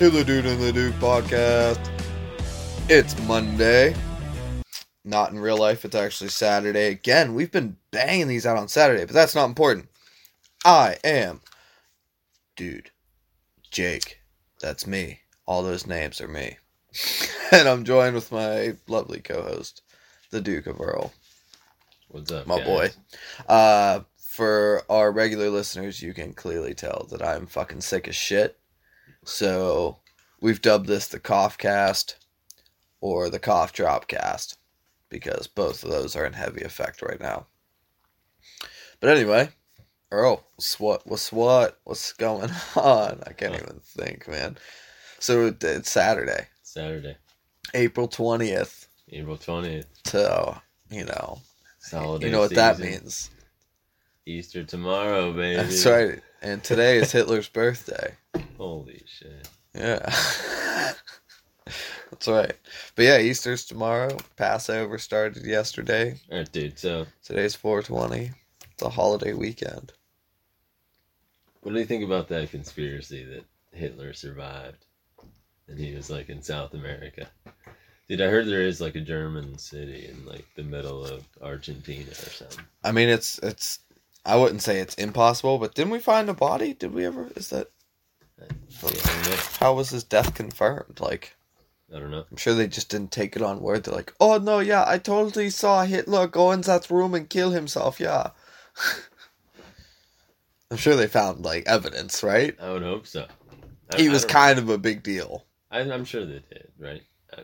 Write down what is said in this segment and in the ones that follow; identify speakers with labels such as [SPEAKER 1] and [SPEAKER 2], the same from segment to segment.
[SPEAKER 1] to the Dude and the Duke podcast. It's Monday. Not in real life, it's actually Saturday. Again, we've been banging these out on Saturday, but that's not important. I am Dude. Jake. That's me. All those names are me. and I'm joined with my lovely co host, the Duke of Earl.
[SPEAKER 2] What's up,
[SPEAKER 1] my
[SPEAKER 2] guys?
[SPEAKER 1] boy. Uh, for our regular listeners, you can clearly tell that I'm fucking sick as shit. So we've dubbed this the cough cast or the cough drop cast because both of those are in heavy effect right now. But anyway, Earl, what's what? What's what? What's going on? I can't
[SPEAKER 2] Oh.
[SPEAKER 1] even think, man. So it's Saturday,
[SPEAKER 2] Saturday,
[SPEAKER 1] April twentieth.
[SPEAKER 2] April twentieth.
[SPEAKER 1] So you know, you know what that means.
[SPEAKER 2] Easter tomorrow, baby.
[SPEAKER 1] That's right. And today is Hitler's birthday.
[SPEAKER 2] Holy shit!
[SPEAKER 1] Yeah. That's right. But yeah, Easter's tomorrow. Passover started yesterday.
[SPEAKER 2] All right, dude. So,
[SPEAKER 1] Today's 420. It's a holiday weekend.
[SPEAKER 2] what do you think about that conspiracy that Hitler survived and he was like in South America? Dude, I heard there is like a German city in like the middle of Argentina or something.
[SPEAKER 1] I mean, it's it's. I wouldn't say it's impossible, but didn't we find a body? Did we ever? Is that
[SPEAKER 2] I, I don't know.
[SPEAKER 1] how was his death confirmed? Like,
[SPEAKER 2] I don't know.
[SPEAKER 1] I'm sure they just didn't take it on word. They're like, oh no, yeah, I totally saw Hitler go in that room and kill himself. Yeah. I'm sure they found like evidence, right?
[SPEAKER 2] I would hope so. I,
[SPEAKER 1] He
[SPEAKER 2] I
[SPEAKER 1] was kind of a big deal.
[SPEAKER 2] I, I'm sure they did, right? I,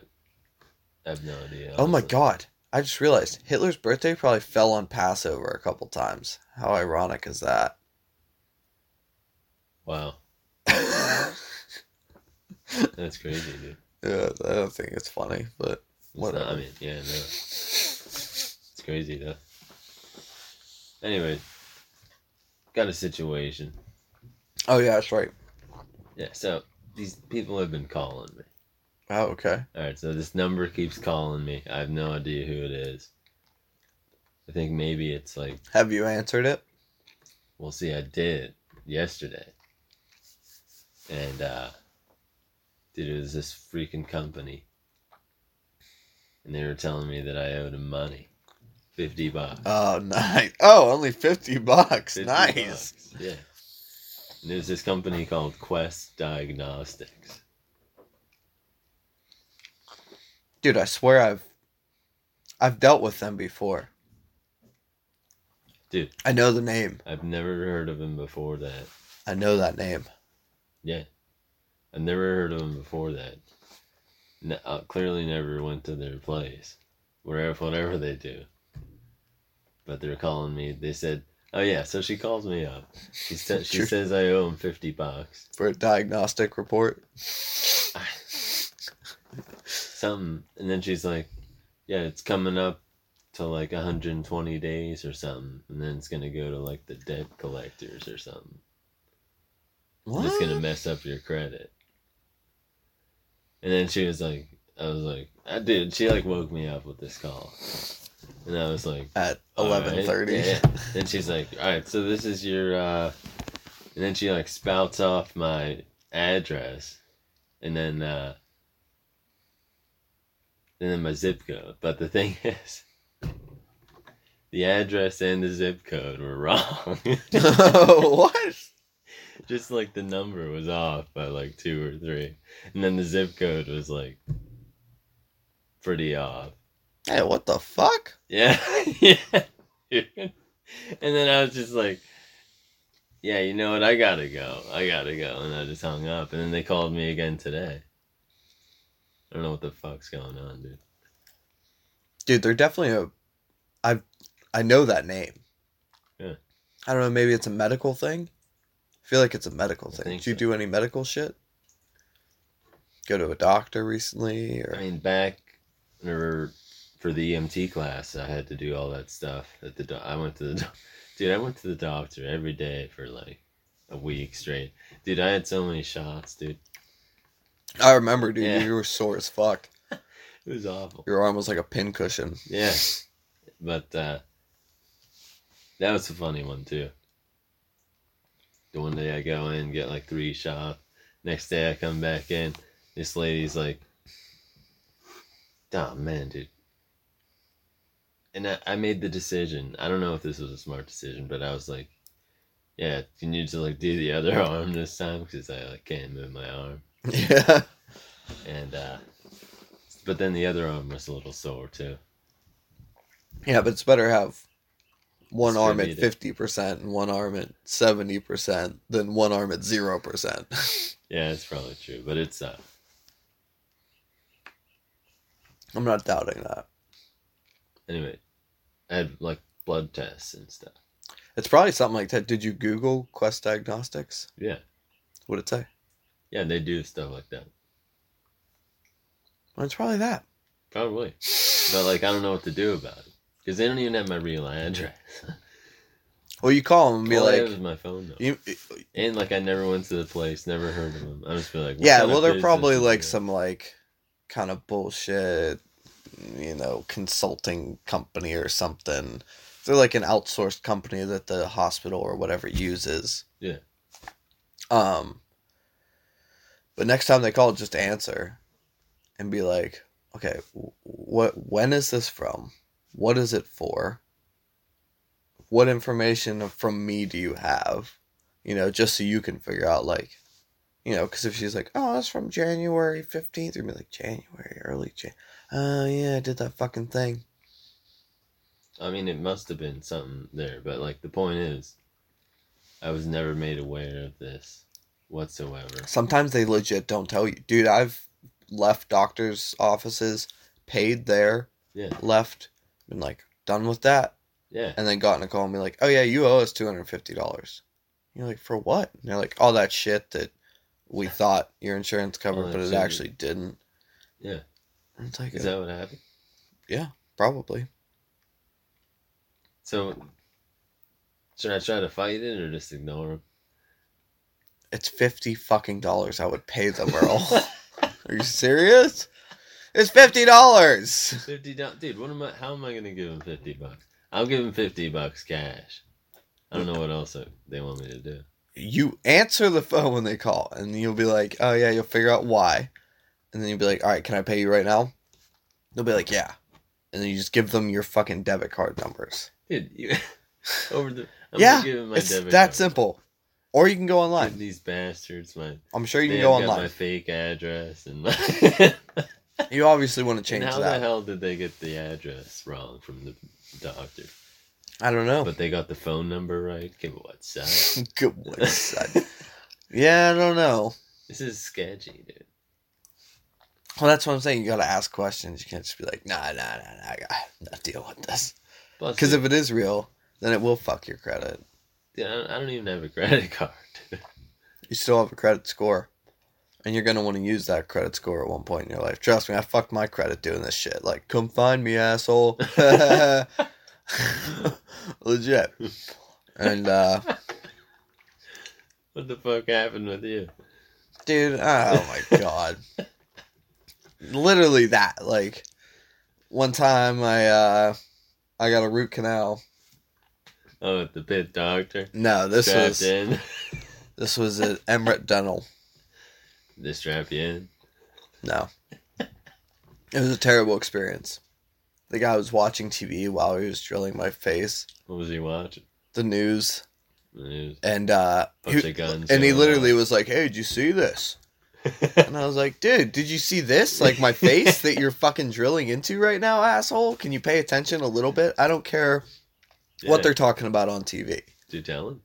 [SPEAKER 2] I have no idea.
[SPEAKER 1] Oh my god. I just realized Hitler's birthday probably fell on Passover a couple times. How ironic is that?
[SPEAKER 2] Wow, that's crazy, dude.
[SPEAKER 1] yeah, I don't think it's funny, but Whatever.
[SPEAKER 2] Not, I mean, yeah, no. It's crazy though. Anyway, got a situation.
[SPEAKER 1] oh yeah, that's right.
[SPEAKER 2] Yeah, so these people have been calling me.
[SPEAKER 1] Oh okay.
[SPEAKER 2] All right, so this number keeps calling me. I have no idea who it is. I think maybe it's like,
[SPEAKER 1] Have you answered it?
[SPEAKER 2] we'll see. I did yesterday, and uh, dude, it was this freaking company, and they were telling me that I owed them money, fifty bucks.
[SPEAKER 1] Oh nice. Oh, only fifty bucks.
[SPEAKER 2] 50
[SPEAKER 1] nice.
[SPEAKER 2] bucks, Yeah. And there's this company called Quest Diagnostics.
[SPEAKER 1] Dude, I swear I've I've dealt with them before.
[SPEAKER 2] Dude.
[SPEAKER 1] I know the name.
[SPEAKER 2] I've never heard of him before that.
[SPEAKER 1] I know that name.
[SPEAKER 2] Yeah. I've never heard of him before that. Ne- uh, clearly never went to their place. Wherever, whatever they do. But they're calling me. They said, oh yeah, so she calls me up. She, sa- she says I owe him 50 bucks.
[SPEAKER 1] For a diagnostic report.
[SPEAKER 2] something and then she's like yeah it's coming up to like 120 days or something and then it's gonna go to like the debt collectors or something
[SPEAKER 1] What?
[SPEAKER 2] and it's gonna mess up your credit and then she was like i was like i did she like woke me up with this call and i was like
[SPEAKER 1] At
[SPEAKER 2] all right.
[SPEAKER 1] eleven thirty.
[SPEAKER 2] Yeah. then she's like all right so this is your uh and then she like spouts off my address and then uh and then my zip code but the thing is the address and the zip code were wrong
[SPEAKER 1] what?
[SPEAKER 2] just like the number was off by like two or three and then the zip code was like pretty off
[SPEAKER 1] Hey, what the fuck?
[SPEAKER 2] Yeah, yeah. And then I was just like, yeah, you know what? I gotta go. I gotta go. And I just hung up. And then they called me again today. I don't know what the fuck's going on, dude.
[SPEAKER 1] Dude, they're definitely a. I know that name.
[SPEAKER 2] Yeah.
[SPEAKER 1] I don't know. Maybe it's a medical thing. I feel like it's a medical
[SPEAKER 2] I
[SPEAKER 1] thing. Did you
[SPEAKER 2] so.
[SPEAKER 1] do any medical shit? Go to a doctor recently, or
[SPEAKER 2] I mean, back or for the EMT class, I had to do all that stuff. At the do- I went to the doc- dude. I went to the doctor every day for like a week straight. Dude, I had so many shots, dude.
[SPEAKER 1] I remember, dude.
[SPEAKER 2] Yeah.
[SPEAKER 1] You were sore as fuck.
[SPEAKER 2] It was awful.
[SPEAKER 1] Your arm was like a pincushion.
[SPEAKER 2] Yeah. But uh that was a funny one too. The one day I go in, get like three shots, Next day I come back in. This lady's like, oh man, dude. And I, I made the decision. I don't know if this was a smart decision, but I was like, yeah, you need to like do the other arm this time because I like can't move my arm.
[SPEAKER 1] Yeah.
[SPEAKER 2] And uh but then the other arm was a little sore too.
[SPEAKER 1] Yeah, but it's better have one arm at 50% and one arm at 70% than one arm at 0%.
[SPEAKER 2] Yeah, it's probably true, but it's uh
[SPEAKER 1] I'm not doubting that.
[SPEAKER 2] anyway. I had like blood tests and stuff.
[SPEAKER 1] It's probably something like that. Did you Google Quest Diagnostics?
[SPEAKER 2] Yeah.
[SPEAKER 1] What'd it say?
[SPEAKER 2] Yeah, they do stuff like that.
[SPEAKER 1] Well, it's probably that.
[SPEAKER 2] Probably. But like I don't know what to do about it. Because they don't even have my real address.
[SPEAKER 1] Well, you call them and be
[SPEAKER 2] All I have
[SPEAKER 1] like,
[SPEAKER 2] is my phone number.
[SPEAKER 1] you,
[SPEAKER 2] And like I never went to the place, never heard of them. I just feel like what
[SPEAKER 1] yeah,
[SPEAKER 2] kind of
[SPEAKER 1] well, they're
[SPEAKER 2] business
[SPEAKER 1] probably
[SPEAKER 2] is
[SPEAKER 1] like some like kind of bullshit, you know, consulting company or something. They're like an outsourced company that the hospital or whatever uses.
[SPEAKER 2] Yeah.
[SPEAKER 1] Um. But next time they call, just answer, and be like, "Okay, wh- what? When is this from? What is it for? What information from me do you have? You know, just so you can figure out, like, you know, because if she's like, "Oh, that's from January fifteenth," you'd be like, "January, early Jan." Oh yeah, I did that fucking thing.
[SPEAKER 2] I mean, it must have been something there, but like the point is, I was never made aware of this whatsoever.
[SPEAKER 1] Sometimes they legit don't tell you, dude. I've left doctors' offices, paid there,
[SPEAKER 2] Yeah,
[SPEAKER 1] left, been like done with that,
[SPEAKER 2] yeah.
[SPEAKER 1] and then gotten a call and be like, "Oh yeah, you owe us two hundred fifty dollars." You're like, "For what?" And they're like, "All that shit that we thought your insurance covered, but it actually didn't."
[SPEAKER 2] Yeah.
[SPEAKER 1] And it's like,
[SPEAKER 2] Is uh, that what happened?
[SPEAKER 1] Yeah, probably.
[SPEAKER 2] So, should I try to fight it or just ignore him?
[SPEAKER 1] It's fifty fucking dollars. I would pay them, Earl. Are you serious? It's fifty dollars.
[SPEAKER 2] Fifty dollars, dude. What am I? How am I gonna give him fifty bucks? I'll give him fifty bucks cash. I don't know what else they want me to do.
[SPEAKER 1] You answer the phone when they call, and you'll be like, "Oh yeah," you'll figure out why, and then you'll be like, "All right, can I pay you right now?" They'll be like, "Yeah," and then you just give them your fucking debit card numbers.
[SPEAKER 2] Dude, you over the. I'm
[SPEAKER 1] Yeah,
[SPEAKER 2] give him my
[SPEAKER 1] it's
[SPEAKER 2] debit
[SPEAKER 1] that
[SPEAKER 2] card.
[SPEAKER 1] simple. Or you can go online.
[SPEAKER 2] These bastards, my
[SPEAKER 1] I'm sure you can go
[SPEAKER 2] online. my fake address and my.
[SPEAKER 1] You obviously want to change
[SPEAKER 2] how the hell did they get the address wrong from the doctor?
[SPEAKER 1] I don't know.
[SPEAKER 2] But they got the phone number right. Give what, son?
[SPEAKER 1] Good one, son. yeah, I don't know.
[SPEAKER 2] this is sketchy, dude.
[SPEAKER 1] Well, that's what I'm saying. You gotta ask questions. You can't just be like, "Nah, nah, nah, nah. I got not deal with this." Because if it is real, then it will fuck your credit.
[SPEAKER 2] dude, I don't even have a credit card.
[SPEAKER 1] You still have a credit score, and you're gonna want to use that credit score at one point in your life. Trust me, I fucked my credit doing this shit. Like, come find me, asshole. Legit. And uh,
[SPEAKER 2] what the fuck happened with you?
[SPEAKER 1] dude, oh my god, literally that. Like, one time I uh, I got a root canal.
[SPEAKER 2] Oh, at the pit doctor.
[SPEAKER 1] No, this
[SPEAKER 2] Strapped
[SPEAKER 1] was
[SPEAKER 2] in.
[SPEAKER 1] this was at Emirates Dental.
[SPEAKER 2] They strap you in.
[SPEAKER 1] No. It was a terrible experience. The guy was watching TV while he was drilling my face,
[SPEAKER 2] What was he watching?
[SPEAKER 1] the news,
[SPEAKER 2] The news.
[SPEAKER 1] and uh
[SPEAKER 2] Bunch
[SPEAKER 1] he-
[SPEAKER 2] of guns.
[SPEAKER 1] and he literally was like, "Hey, did you see this?" And I was like, "Dude, did you see this? Like my face that you're fucking drilling into right now, asshole? Can you pay attention a little bit? I don't care what they're talking about on TV."
[SPEAKER 2] Did you tell him?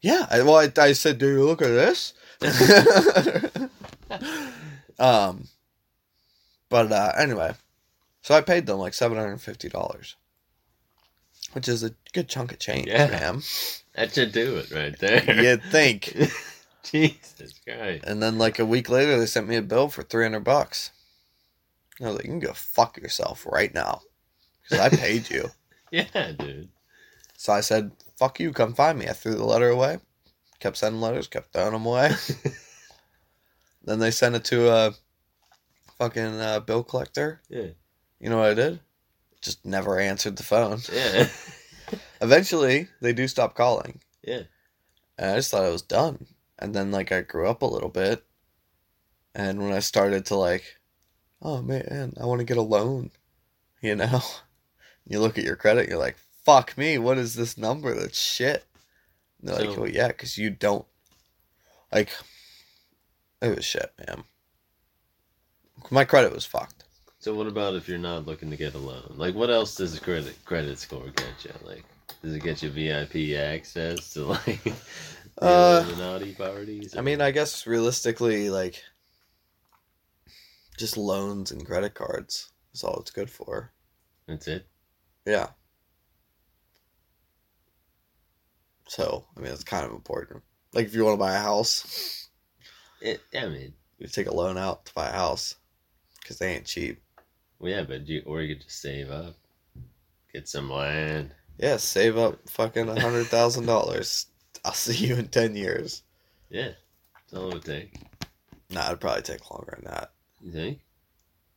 [SPEAKER 1] Yeah, I, well, I, I said, "Do you look at this?" um, but uh, anyway, so I paid them like seven hundred and fifty dollars, which is a good chunk of change,
[SPEAKER 2] Yeah.
[SPEAKER 1] man.
[SPEAKER 2] That should do it right there.
[SPEAKER 1] You'd think.
[SPEAKER 2] Jesus Christ.
[SPEAKER 1] And then like a week later, they sent me a bill for three hundred bucks. I was like, "You can go fuck yourself right now," because I paid you.
[SPEAKER 2] Yeah, dude.
[SPEAKER 1] So I said, "Fuck you, come find me." I threw the letter away. Kept sending letters, kept throwing them away. Then they sent it to a fucking uh, bill collector.
[SPEAKER 2] Yeah.
[SPEAKER 1] You know what I did? Just never answered the phone.
[SPEAKER 2] Yeah.
[SPEAKER 1] Eventually, they do stop calling.
[SPEAKER 2] Yeah.
[SPEAKER 1] And I just thought it was done. And then, like, I grew up a little bit. And when I started to like, oh man, I want to get a loan, you know, you look at your credit, you're like, fuck me, what is this number? That's shit. And they're like, well, yeah, because you don't, like, it was shit, man. My credit was fucked.
[SPEAKER 2] So what about if you're not looking to get a loan? Like, what else does a credit credit score get you? Like, does it get you VIP access to like the
[SPEAKER 1] Uh,
[SPEAKER 2] Illuminati parties?
[SPEAKER 1] I mean, I guess realistically, like, just loans and credit cards is all it's good for.
[SPEAKER 2] that's it.
[SPEAKER 1] Yeah. So, I mean, it's kind of important. Like, if you want to buy a house,
[SPEAKER 2] It. I mean,
[SPEAKER 1] you take a loan out to buy a house because they ain't cheap.
[SPEAKER 2] well, yeah, but you or you could just save up, get some land.
[SPEAKER 1] Yeah, save up fucking a hundred thousand dollars. I'll see you in ten years.
[SPEAKER 2] Yeah, that's all it would take.
[SPEAKER 1] Nah, it'd probably take longer than that.
[SPEAKER 2] You think?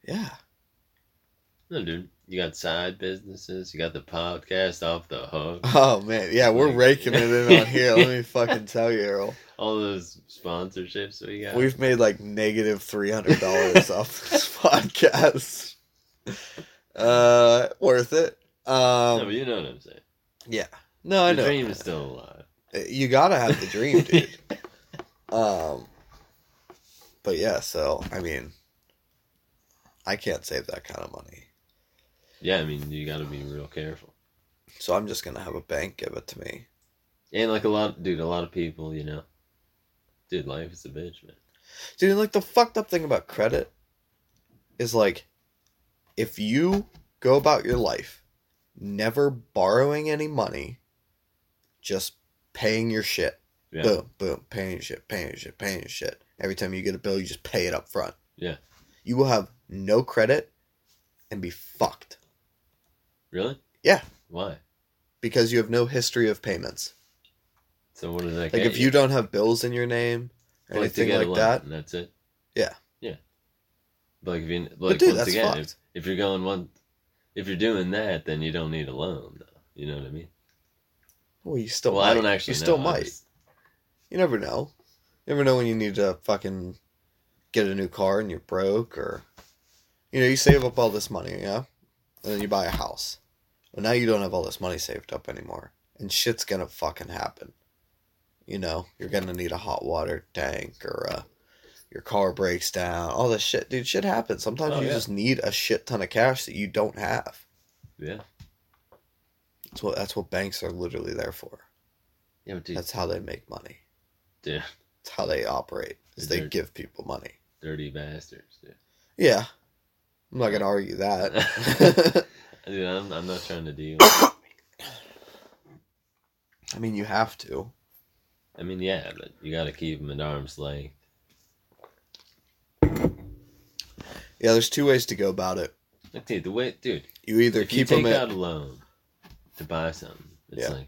[SPEAKER 1] Yeah.
[SPEAKER 2] No, dude. You got side businesses. You got the podcast off the hook.
[SPEAKER 1] Oh man, yeah, we're raking it in on here. Let me fucking tell you, Earl.
[SPEAKER 2] All those sponsorships we got.
[SPEAKER 1] We've made like negative three hundred dollars off this podcast. Uh, worth it.
[SPEAKER 2] no,
[SPEAKER 1] Um,
[SPEAKER 2] but you know what I'm saying.
[SPEAKER 1] yeah. No, I
[SPEAKER 2] the
[SPEAKER 1] know.
[SPEAKER 2] dream is still alive.
[SPEAKER 1] You gotta have the dream, dude. um, but yeah. So I mean, I can't save that kind of money.
[SPEAKER 2] Yeah, I mean, you got to be real careful.
[SPEAKER 1] So I'm just gonna have a bank give it to me.
[SPEAKER 2] And like a lot, dude, a lot of people, you know, dude, life is a bitch, man.
[SPEAKER 1] Dude, like the fucked up thing about credit is like if you go about your life never borrowing any money, just paying your shit.
[SPEAKER 2] Yeah.
[SPEAKER 1] Boom, boom, paying your shit, paying your shit, paying your shit. Every time you get a bill, you just pay it up front.
[SPEAKER 2] Yeah.
[SPEAKER 1] You will have no credit and be fucked
[SPEAKER 2] Really?
[SPEAKER 1] Yeah.
[SPEAKER 2] Why?
[SPEAKER 1] because you have no history of payments.
[SPEAKER 2] So what does that
[SPEAKER 1] Like if you don't have bills in your name or
[SPEAKER 2] Like,
[SPEAKER 1] anything like that,
[SPEAKER 2] and that's it.
[SPEAKER 1] Yeah.
[SPEAKER 2] Yeah. But like if you like
[SPEAKER 1] dude,
[SPEAKER 2] once
[SPEAKER 1] that's
[SPEAKER 2] again, if, if you're going one, if you're doing that, then you don't need a loan, though. You know what I mean?
[SPEAKER 1] well, you still
[SPEAKER 2] well,
[SPEAKER 1] might.
[SPEAKER 2] I don't actually.
[SPEAKER 1] You still
[SPEAKER 2] know. I
[SPEAKER 1] might. You never know. You never know when you need to fucking get a new car and you're broke or you know, you save up all this money, yeah? And then you buy a house. Well now you don't have all this money saved up anymore. And shit's gonna fucking happen. You know, you're gonna need a hot water tank or uh your car breaks down, all this shit. Dude, shit happens. Sometimes
[SPEAKER 2] Oh,
[SPEAKER 1] you
[SPEAKER 2] yeah.
[SPEAKER 1] just need a shit ton of cash that you don't have.
[SPEAKER 2] yeah.
[SPEAKER 1] That's what that's what banks are literally there for.
[SPEAKER 2] Yeah, but dude,
[SPEAKER 1] That's how they make money.
[SPEAKER 2] dude,
[SPEAKER 1] That's how they operate. Is they give people money.
[SPEAKER 2] dirty bastards, dude.
[SPEAKER 1] Yeah. I'm not gonna argue that.
[SPEAKER 2] Dude, I'm, I'm not trying to deal.
[SPEAKER 1] I mean, you have to.
[SPEAKER 2] I mean, yeah, but you got to keep them at arm's length.
[SPEAKER 1] Yeah, there's two ways to go about it.
[SPEAKER 2] Dude, the way, dude,
[SPEAKER 1] You either
[SPEAKER 2] if you
[SPEAKER 1] keep
[SPEAKER 2] take
[SPEAKER 1] them at.
[SPEAKER 2] out a loan to buy something, it's
[SPEAKER 1] Yeah.
[SPEAKER 2] like,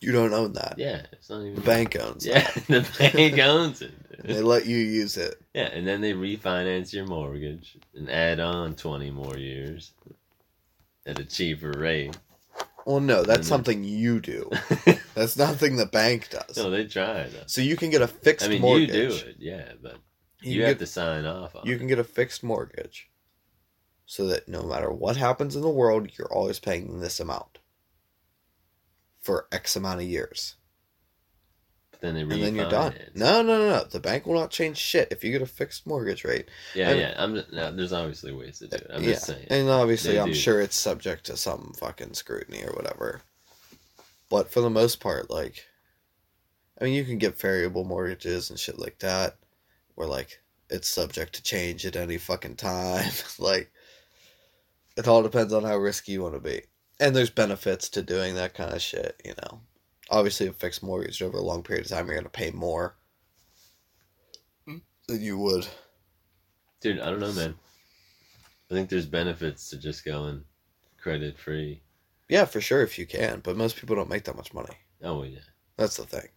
[SPEAKER 1] You don't own that.
[SPEAKER 2] yeah, it's not even
[SPEAKER 1] The bank owns
[SPEAKER 2] Yeah, the bank owns it.
[SPEAKER 1] it. They let you use it.
[SPEAKER 2] Yeah, and then they refinance your mortgage and add on 20 more years at a cheaper rate.
[SPEAKER 1] Well, no, that's
[SPEAKER 2] then-
[SPEAKER 1] something you do. That's nothing the bank does.
[SPEAKER 2] no, they try though.
[SPEAKER 1] So you can get a fixed
[SPEAKER 2] I mean,
[SPEAKER 1] mortgage.
[SPEAKER 2] you do it, yeah, but
[SPEAKER 1] You,
[SPEAKER 2] you, have
[SPEAKER 1] get,
[SPEAKER 2] to sign off on
[SPEAKER 1] you
[SPEAKER 2] it.
[SPEAKER 1] can get a fixed mortgage, so that no matter what happens in the world, you're always paying this amount for X amount of years.
[SPEAKER 2] Then they
[SPEAKER 1] and then you're done. No, no, no, no. The bank will not change shit if you get a fixed mortgage rate.
[SPEAKER 2] Yeah,
[SPEAKER 1] and-
[SPEAKER 2] yeah. I'm. No, there's obviously ways to do it. I'm
[SPEAKER 1] yeah,
[SPEAKER 2] just saying.
[SPEAKER 1] and obviously,
[SPEAKER 2] They
[SPEAKER 1] I'm
[SPEAKER 2] do.
[SPEAKER 1] sure it's subject to some fucking scrutiny or whatever. But for the most part, like, I mean, you can get variable mortgages and shit like that, where like it's subject to change at any fucking time. like, it all depends on how risky you want to be, and there's benefits to doing that kind of shit. You know, obviously, a fixed mortgage over a long period of time, you're gonna pay more than you would.
[SPEAKER 2] Dude, I don't know, man. I think there's benefits to just going credit free.
[SPEAKER 1] Yeah, for sure if you can, but most people don't make that much money.
[SPEAKER 2] Oh yeah.
[SPEAKER 1] That's the thing.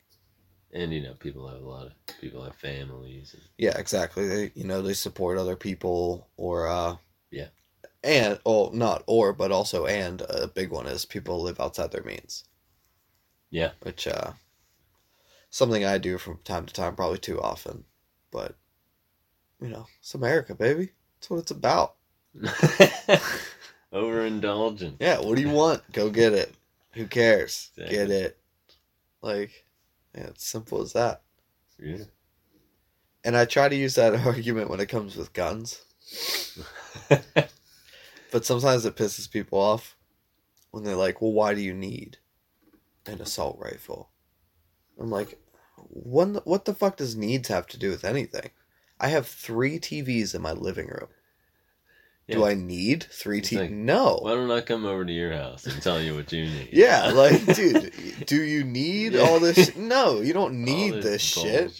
[SPEAKER 2] And you know, people have a lot of people have families. And,
[SPEAKER 1] Yeah, exactly. They you know they support other people or uh
[SPEAKER 2] Yeah.
[SPEAKER 1] And oh not or but also and a big one is people live outside their means.
[SPEAKER 2] Yeah.
[SPEAKER 1] Which uh something I do from time to time, probably too often. But you know, it's America, baby. That's what it's about.
[SPEAKER 2] Overindulgent.
[SPEAKER 1] Yeah, what do you want? Go get it. Who cares?
[SPEAKER 2] Exactly.
[SPEAKER 1] Get it. Like, yeah, it's simple as that.
[SPEAKER 2] Yeah.
[SPEAKER 1] And I try to use that argument when it comes with guns, but sometimes it pisses people off when they're like, "Well, why do you need an assault rifle?" I'm like, "When what the fuck does needs have to do with anything?" I have three TVs in my living room. Do I need three TVs?
[SPEAKER 2] like,
[SPEAKER 1] no.
[SPEAKER 2] Why don't I come over to your house and tell you what you need?
[SPEAKER 1] Yeah, like, dude, do you need
[SPEAKER 2] Yeah.
[SPEAKER 1] all this? Sh- no, you don't
[SPEAKER 2] All
[SPEAKER 1] need this, shit.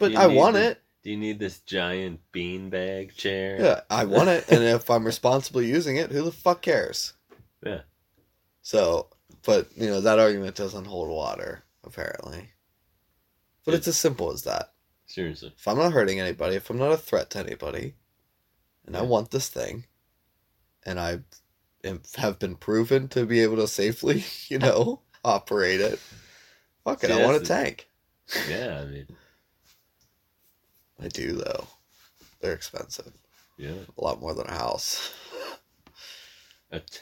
[SPEAKER 1] But I want
[SPEAKER 2] the-
[SPEAKER 1] it.
[SPEAKER 2] Do you need this giant beanbag chair?
[SPEAKER 1] Yeah, I want it, and if I'm responsibly using it, who the fuck cares?
[SPEAKER 2] Yeah.
[SPEAKER 1] So, but you know that argument doesn't hold water apparently. But it's as simple as that.
[SPEAKER 2] Seriously.
[SPEAKER 1] If I'm not hurting anybody, if I'm not a threat to anybody, and I want this thing, and I am, have been proven to be able to safely, you know, operate it, fuck it,
[SPEAKER 2] See,
[SPEAKER 1] I want a
[SPEAKER 2] the-
[SPEAKER 1] tank.
[SPEAKER 2] Yeah, I mean,
[SPEAKER 1] I do though. They're expensive,
[SPEAKER 2] yeah.
[SPEAKER 1] a lot more than a house.
[SPEAKER 2] A t-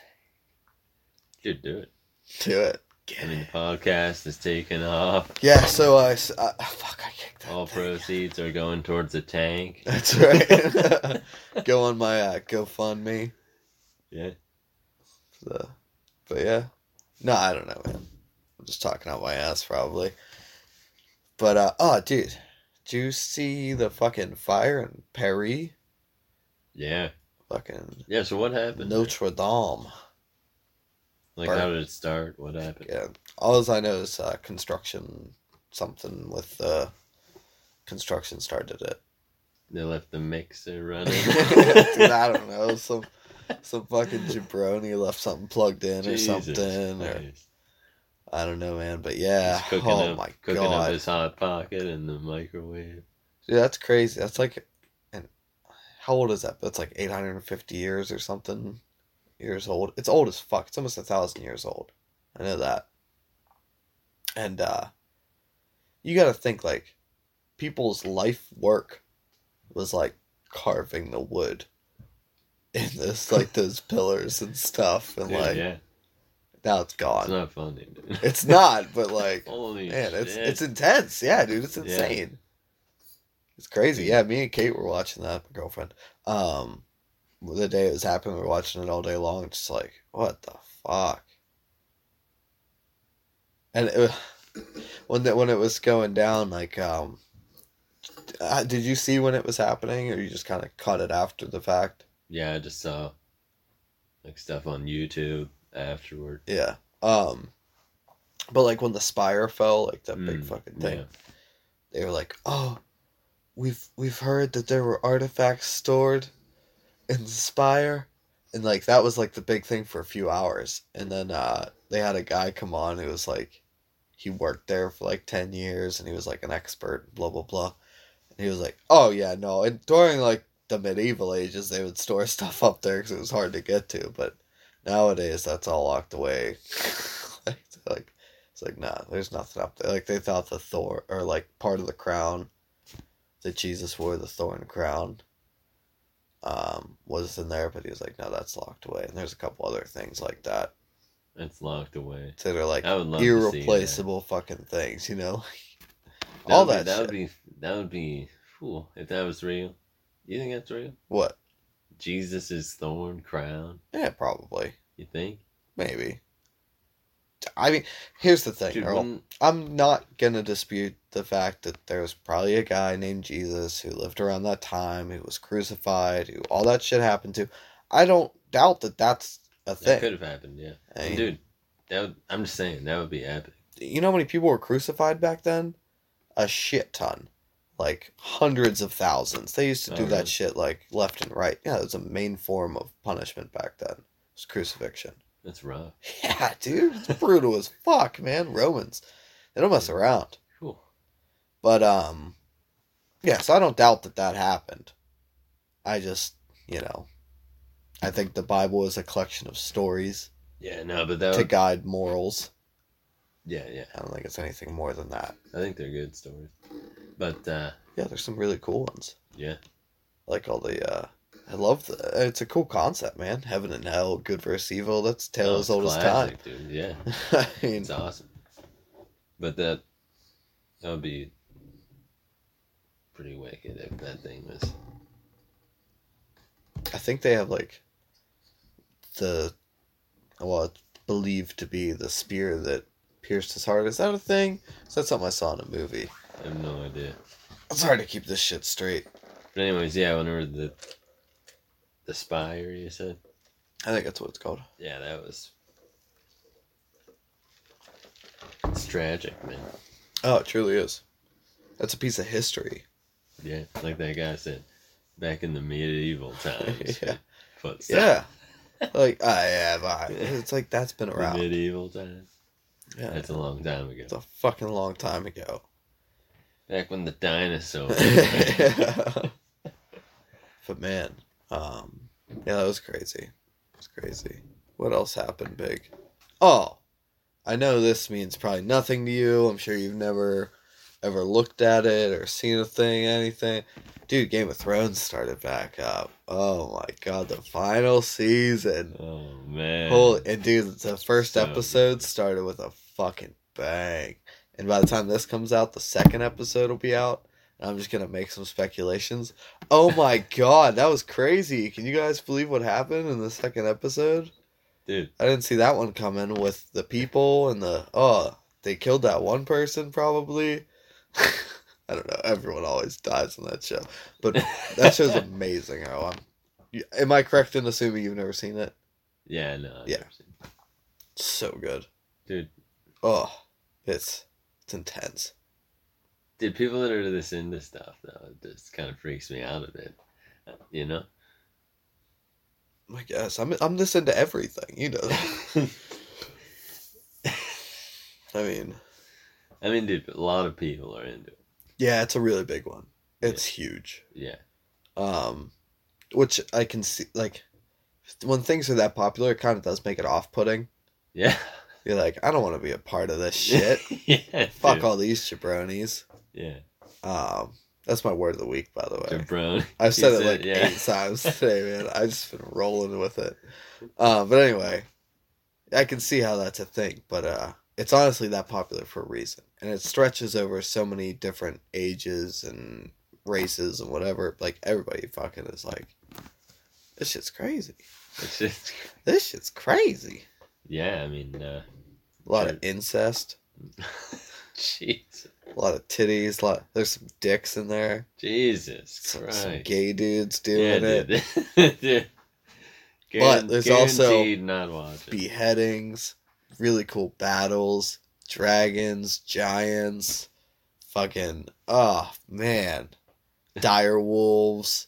[SPEAKER 2] Dude, do it.
[SPEAKER 1] Do it.
[SPEAKER 2] I
[SPEAKER 1] Get
[SPEAKER 2] mean,
[SPEAKER 1] it.
[SPEAKER 2] the podcast is taking off.
[SPEAKER 1] Yeah, so I, uh, fuck, I kicked that
[SPEAKER 2] All
[SPEAKER 1] thing.
[SPEAKER 2] proceeds are going towards the tank.
[SPEAKER 1] That's right. Go on my uh, GoFundMe.
[SPEAKER 2] Yeah.
[SPEAKER 1] So, but yeah, no, I don't know, man. I'm just talking out my ass, probably. But uh, oh, dude, do you see the fucking fire in Paris?
[SPEAKER 2] Yeah.
[SPEAKER 1] Fucking
[SPEAKER 2] Yeah, so what happened?
[SPEAKER 1] Notre Dame.
[SPEAKER 2] Like, how did it start? What happened?
[SPEAKER 1] Yeah, all I know is uh, construction. Something with uh, construction started it.
[SPEAKER 2] They left the mixer running.
[SPEAKER 1] Dude, I don't know. Some some fucking jabroni left something plugged in or
[SPEAKER 2] Jesus
[SPEAKER 1] something, or I don't know, man. But yeah,
[SPEAKER 2] cooking
[SPEAKER 1] oh
[SPEAKER 2] up,
[SPEAKER 1] my
[SPEAKER 2] cooking
[SPEAKER 1] god,
[SPEAKER 2] up his hot pocket in the microwave.
[SPEAKER 1] Dude, that's crazy. That's like, and how old is that? That's like eight hundred and fifty years or something years old. It's old as fuck. It's almost a thousand years old. I know that. And uh you got to think like people's life work was like carving the wood in this like those pillars and stuff and
[SPEAKER 2] Dude,
[SPEAKER 1] like
[SPEAKER 2] yeah,
[SPEAKER 1] now it's
[SPEAKER 2] it's
[SPEAKER 1] gone.
[SPEAKER 2] It's not funny, dude.
[SPEAKER 1] It's not, but like
[SPEAKER 2] Holy
[SPEAKER 1] Man, it's
[SPEAKER 2] shit.
[SPEAKER 1] it's intense. Yeah, dude, it's
[SPEAKER 2] Yeah.
[SPEAKER 1] insane. It's crazy. Yeah, me and Kate were watching that, my girlfriend. Um the day it was happening, we were watching it all day long, just like, what the fuck? And it, when the, when it was going down, like, um, uh, did you see when it was happening, or you just kind of caught it after the fact?
[SPEAKER 2] Yeah, I just saw like stuff on YouTube afterward.
[SPEAKER 1] Yeah. Um, but like when the spire fell, like that big
[SPEAKER 2] Mm,
[SPEAKER 1] fucking thing.
[SPEAKER 2] yeah.
[SPEAKER 1] they were like, "Oh, we've we've heard that there were artifacts stored in the spire," and like that was like the big thing for a few hours. And then uh, they had a guy come on who was like, he worked there for like ten years, and he was like an expert, blah blah blah. And he was like, "Oh yeah, no." And during like the medieval ages, they would store stuff up there because it was hard to get to, but nowadays that's all locked away. like, like it's like, nah, there's nothing up there. Like they thought the Thor or like part of the crown that Jesus wore, the thorn crown, um, was in there, but he was like, no, that's locked away. And there's a couple other things like that
[SPEAKER 2] It's locked away.
[SPEAKER 1] that are like
[SPEAKER 2] I would love
[SPEAKER 1] irreplaceable fucking things, you know?
[SPEAKER 2] That
[SPEAKER 1] All that
[SPEAKER 2] be, that would be that would be cool if that was real. You think that's real?
[SPEAKER 1] What?
[SPEAKER 2] Jesus' thorn crown.
[SPEAKER 1] Yeah, probably.
[SPEAKER 2] You think?
[SPEAKER 1] Maybe. I mean, here's the thing,
[SPEAKER 2] Dude,
[SPEAKER 1] Earl.
[SPEAKER 2] wouldn't-
[SPEAKER 1] I'm not gonna dispute the fact that there was probably a guy named Jesus who lived around that time, who was crucified, who all that shit happened to. I don't doubt that that's a
[SPEAKER 2] that
[SPEAKER 1] thing.
[SPEAKER 2] could have happened. Yeah,
[SPEAKER 1] I mean,
[SPEAKER 2] dude. That would, I'm just saying that would be epic.
[SPEAKER 1] you know how many people were crucified back then? A shit ton. Like hundreds of thousands. They used to
[SPEAKER 2] Oh,
[SPEAKER 1] do
[SPEAKER 2] really?
[SPEAKER 1] that shit like left and right. Yeah, it was a main form of punishment back then. It was crucifixion.
[SPEAKER 2] That's rough.
[SPEAKER 1] Yeah, dude. It's brutal as fuck, man. Romans. They don't mess around.
[SPEAKER 2] Cool.
[SPEAKER 1] But um, yeah. So I don't doubt that that happened. I just, you know, I think the Bible is a collection of stories
[SPEAKER 2] Yeah, no, but that
[SPEAKER 1] to
[SPEAKER 2] would,
[SPEAKER 1] guide morals.
[SPEAKER 2] yeah, yeah.
[SPEAKER 1] I don't think it's anything more than that.
[SPEAKER 2] I think they're good stories. But uh
[SPEAKER 1] Yeah, there's some really cool ones.
[SPEAKER 2] yeah,
[SPEAKER 1] like all the. uh I love the. It's a cool concept, man. Heaven and hell, good versus evil. That's tale
[SPEAKER 2] Oh,
[SPEAKER 1] as old as time.
[SPEAKER 2] dude. Yeah,
[SPEAKER 1] I mean,
[SPEAKER 2] it's awesome. But that that would be pretty wicked if that thing was.
[SPEAKER 1] I think they have like the well, it's believed to be the spear that pierced his heart. Is that a thing? Is that something I saw in a movie?
[SPEAKER 2] I have no idea.
[SPEAKER 1] It's hard to keep this shit straight.
[SPEAKER 2] But anyways, yeah, whenever the the spire you said,
[SPEAKER 1] I think that's what it's called.
[SPEAKER 2] yeah, that was. It's tragic, man.
[SPEAKER 1] Oh, it truly is. That's a piece of history.
[SPEAKER 2] Yeah, like that guy said, back in the medieval times.
[SPEAKER 1] Yeah.
[SPEAKER 2] Footsteps.
[SPEAKER 1] Yeah. like I have. I, it's like that's been
[SPEAKER 2] The
[SPEAKER 1] around.
[SPEAKER 2] medieval times.
[SPEAKER 1] Yeah,
[SPEAKER 2] That's a long time ago.
[SPEAKER 1] it's a fucking long time ago.
[SPEAKER 2] Back when the dinosaurs.
[SPEAKER 1] but man, um, yeah, that was crazy. It was crazy. What else happened big? Oh, I know this means probably nothing to you. I'm sure you've never ever looked at it or seen a thing, anything. Dude, Game of Thrones started back up. Oh my god, the final season.
[SPEAKER 2] oh man.
[SPEAKER 1] Holy and dude, the first
[SPEAKER 2] So
[SPEAKER 1] episode started with a fucking bang. And by the time this comes out, the second episode will be out. I'm just gonna make some speculations. Oh my god, that was crazy. Can you guys believe what happened in the second episode?
[SPEAKER 2] Dude,
[SPEAKER 1] I didn't see that one coming with the people and the oh, they killed that one person probably. I don't know. Everyone always dies on that show. But that show's amazing. How I'm Am I correct in assuming you've never seen it?
[SPEAKER 2] yeah, no. I've
[SPEAKER 1] Yeah.
[SPEAKER 2] never seen it.
[SPEAKER 1] So good.
[SPEAKER 2] Dude,
[SPEAKER 1] Oh, it's it's intense.
[SPEAKER 2] Dude, people that are this into stuff, though, it just kind of freaks me out a bit. You know?
[SPEAKER 1] I guess I'm I'm this into everything, you know. I mean,
[SPEAKER 2] I mean, dude, a lot of people are into it.
[SPEAKER 1] yeah, it's a really big one. It's huge.
[SPEAKER 2] Yeah.
[SPEAKER 1] Um, which I can see like when things are that popular, it kind of does make it off-putting.
[SPEAKER 2] Yeah.
[SPEAKER 1] You're like, I don't want to be a part of this shit.
[SPEAKER 2] yeah.
[SPEAKER 1] Fuck
[SPEAKER 2] dude.
[SPEAKER 1] all these jabronis.
[SPEAKER 2] Yeah.
[SPEAKER 1] Um, that's my word of the week, by the way.
[SPEAKER 2] Jabron.
[SPEAKER 1] I've said it like
[SPEAKER 2] yeah.
[SPEAKER 1] eight times today, man. I've just been rolling with it. Uh, but anyway, I can see how that's a thing, but uh, it's honestly that popular for a reason, and it stretches over so many different ages and races and whatever. Like everybody fucking is like, this shit's crazy. This shit's crazy.
[SPEAKER 2] yeah, I mean, uh,
[SPEAKER 1] A lot of incest,
[SPEAKER 2] jeez.
[SPEAKER 1] A lot of titties. A lot. There's some dicks in there.
[SPEAKER 2] Jesus
[SPEAKER 1] Some,
[SPEAKER 2] Christ.
[SPEAKER 1] some gay dudes
[SPEAKER 2] yeah,
[SPEAKER 1] doing it.
[SPEAKER 2] dude. dude.
[SPEAKER 1] But there's also beheadings, really cool battles, dragons, giants, fucking oh man, dire wolves.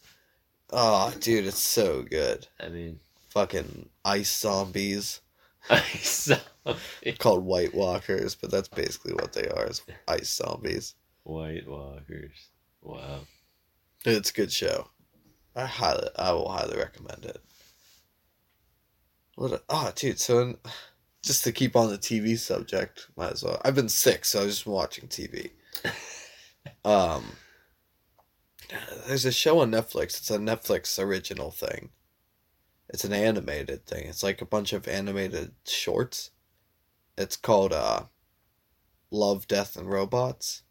[SPEAKER 1] Oh, dude, it's so good.
[SPEAKER 2] I mean,
[SPEAKER 1] Fucking ice zombies
[SPEAKER 2] I saw it.
[SPEAKER 1] called White Walkers, but that's basically what they are: is ice zombies.
[SPEAKER 2] White Walkers. Wow.
[SPEAKER 1] It's a good show. I highly, I will highly recommend it. What? A, oh, dude. So, in, just to keep on the TV subject, might as well. I've been sick, so I've just been watching TV. um, there's a show on Netflix. It's a Netflix original thing. It's an animated thing. It's like a bunch of animated shorts. It's called uh, Love, Death, and Robots.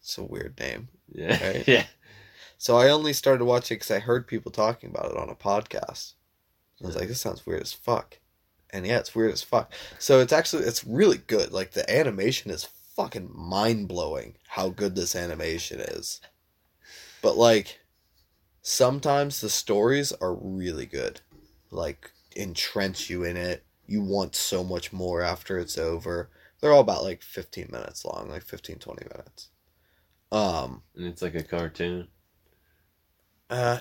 [SPEAKER 1] It's a weird name.
[SPEAKER 2] Yeah.
[SPEAKER 1] Right.
[SPEAKER 2] Yeah.
[SPEAKER 1] So I only started watching it because I heard people talking about it on a podcast. I was like, this sounds weird as fuck. And yeah, it's weird as fuck. So it's actually it's really good. Like the animation is fucking mind blowing how good this animation is. But like sometimes the stories are really good. Like entrench you in it. You want so much more after it's over. They're all about like 15 minutes long, like 15 20 minutes. Um
[SPEAKER 2] And it's like a cartoon.
[SPEAKER 1] Uh,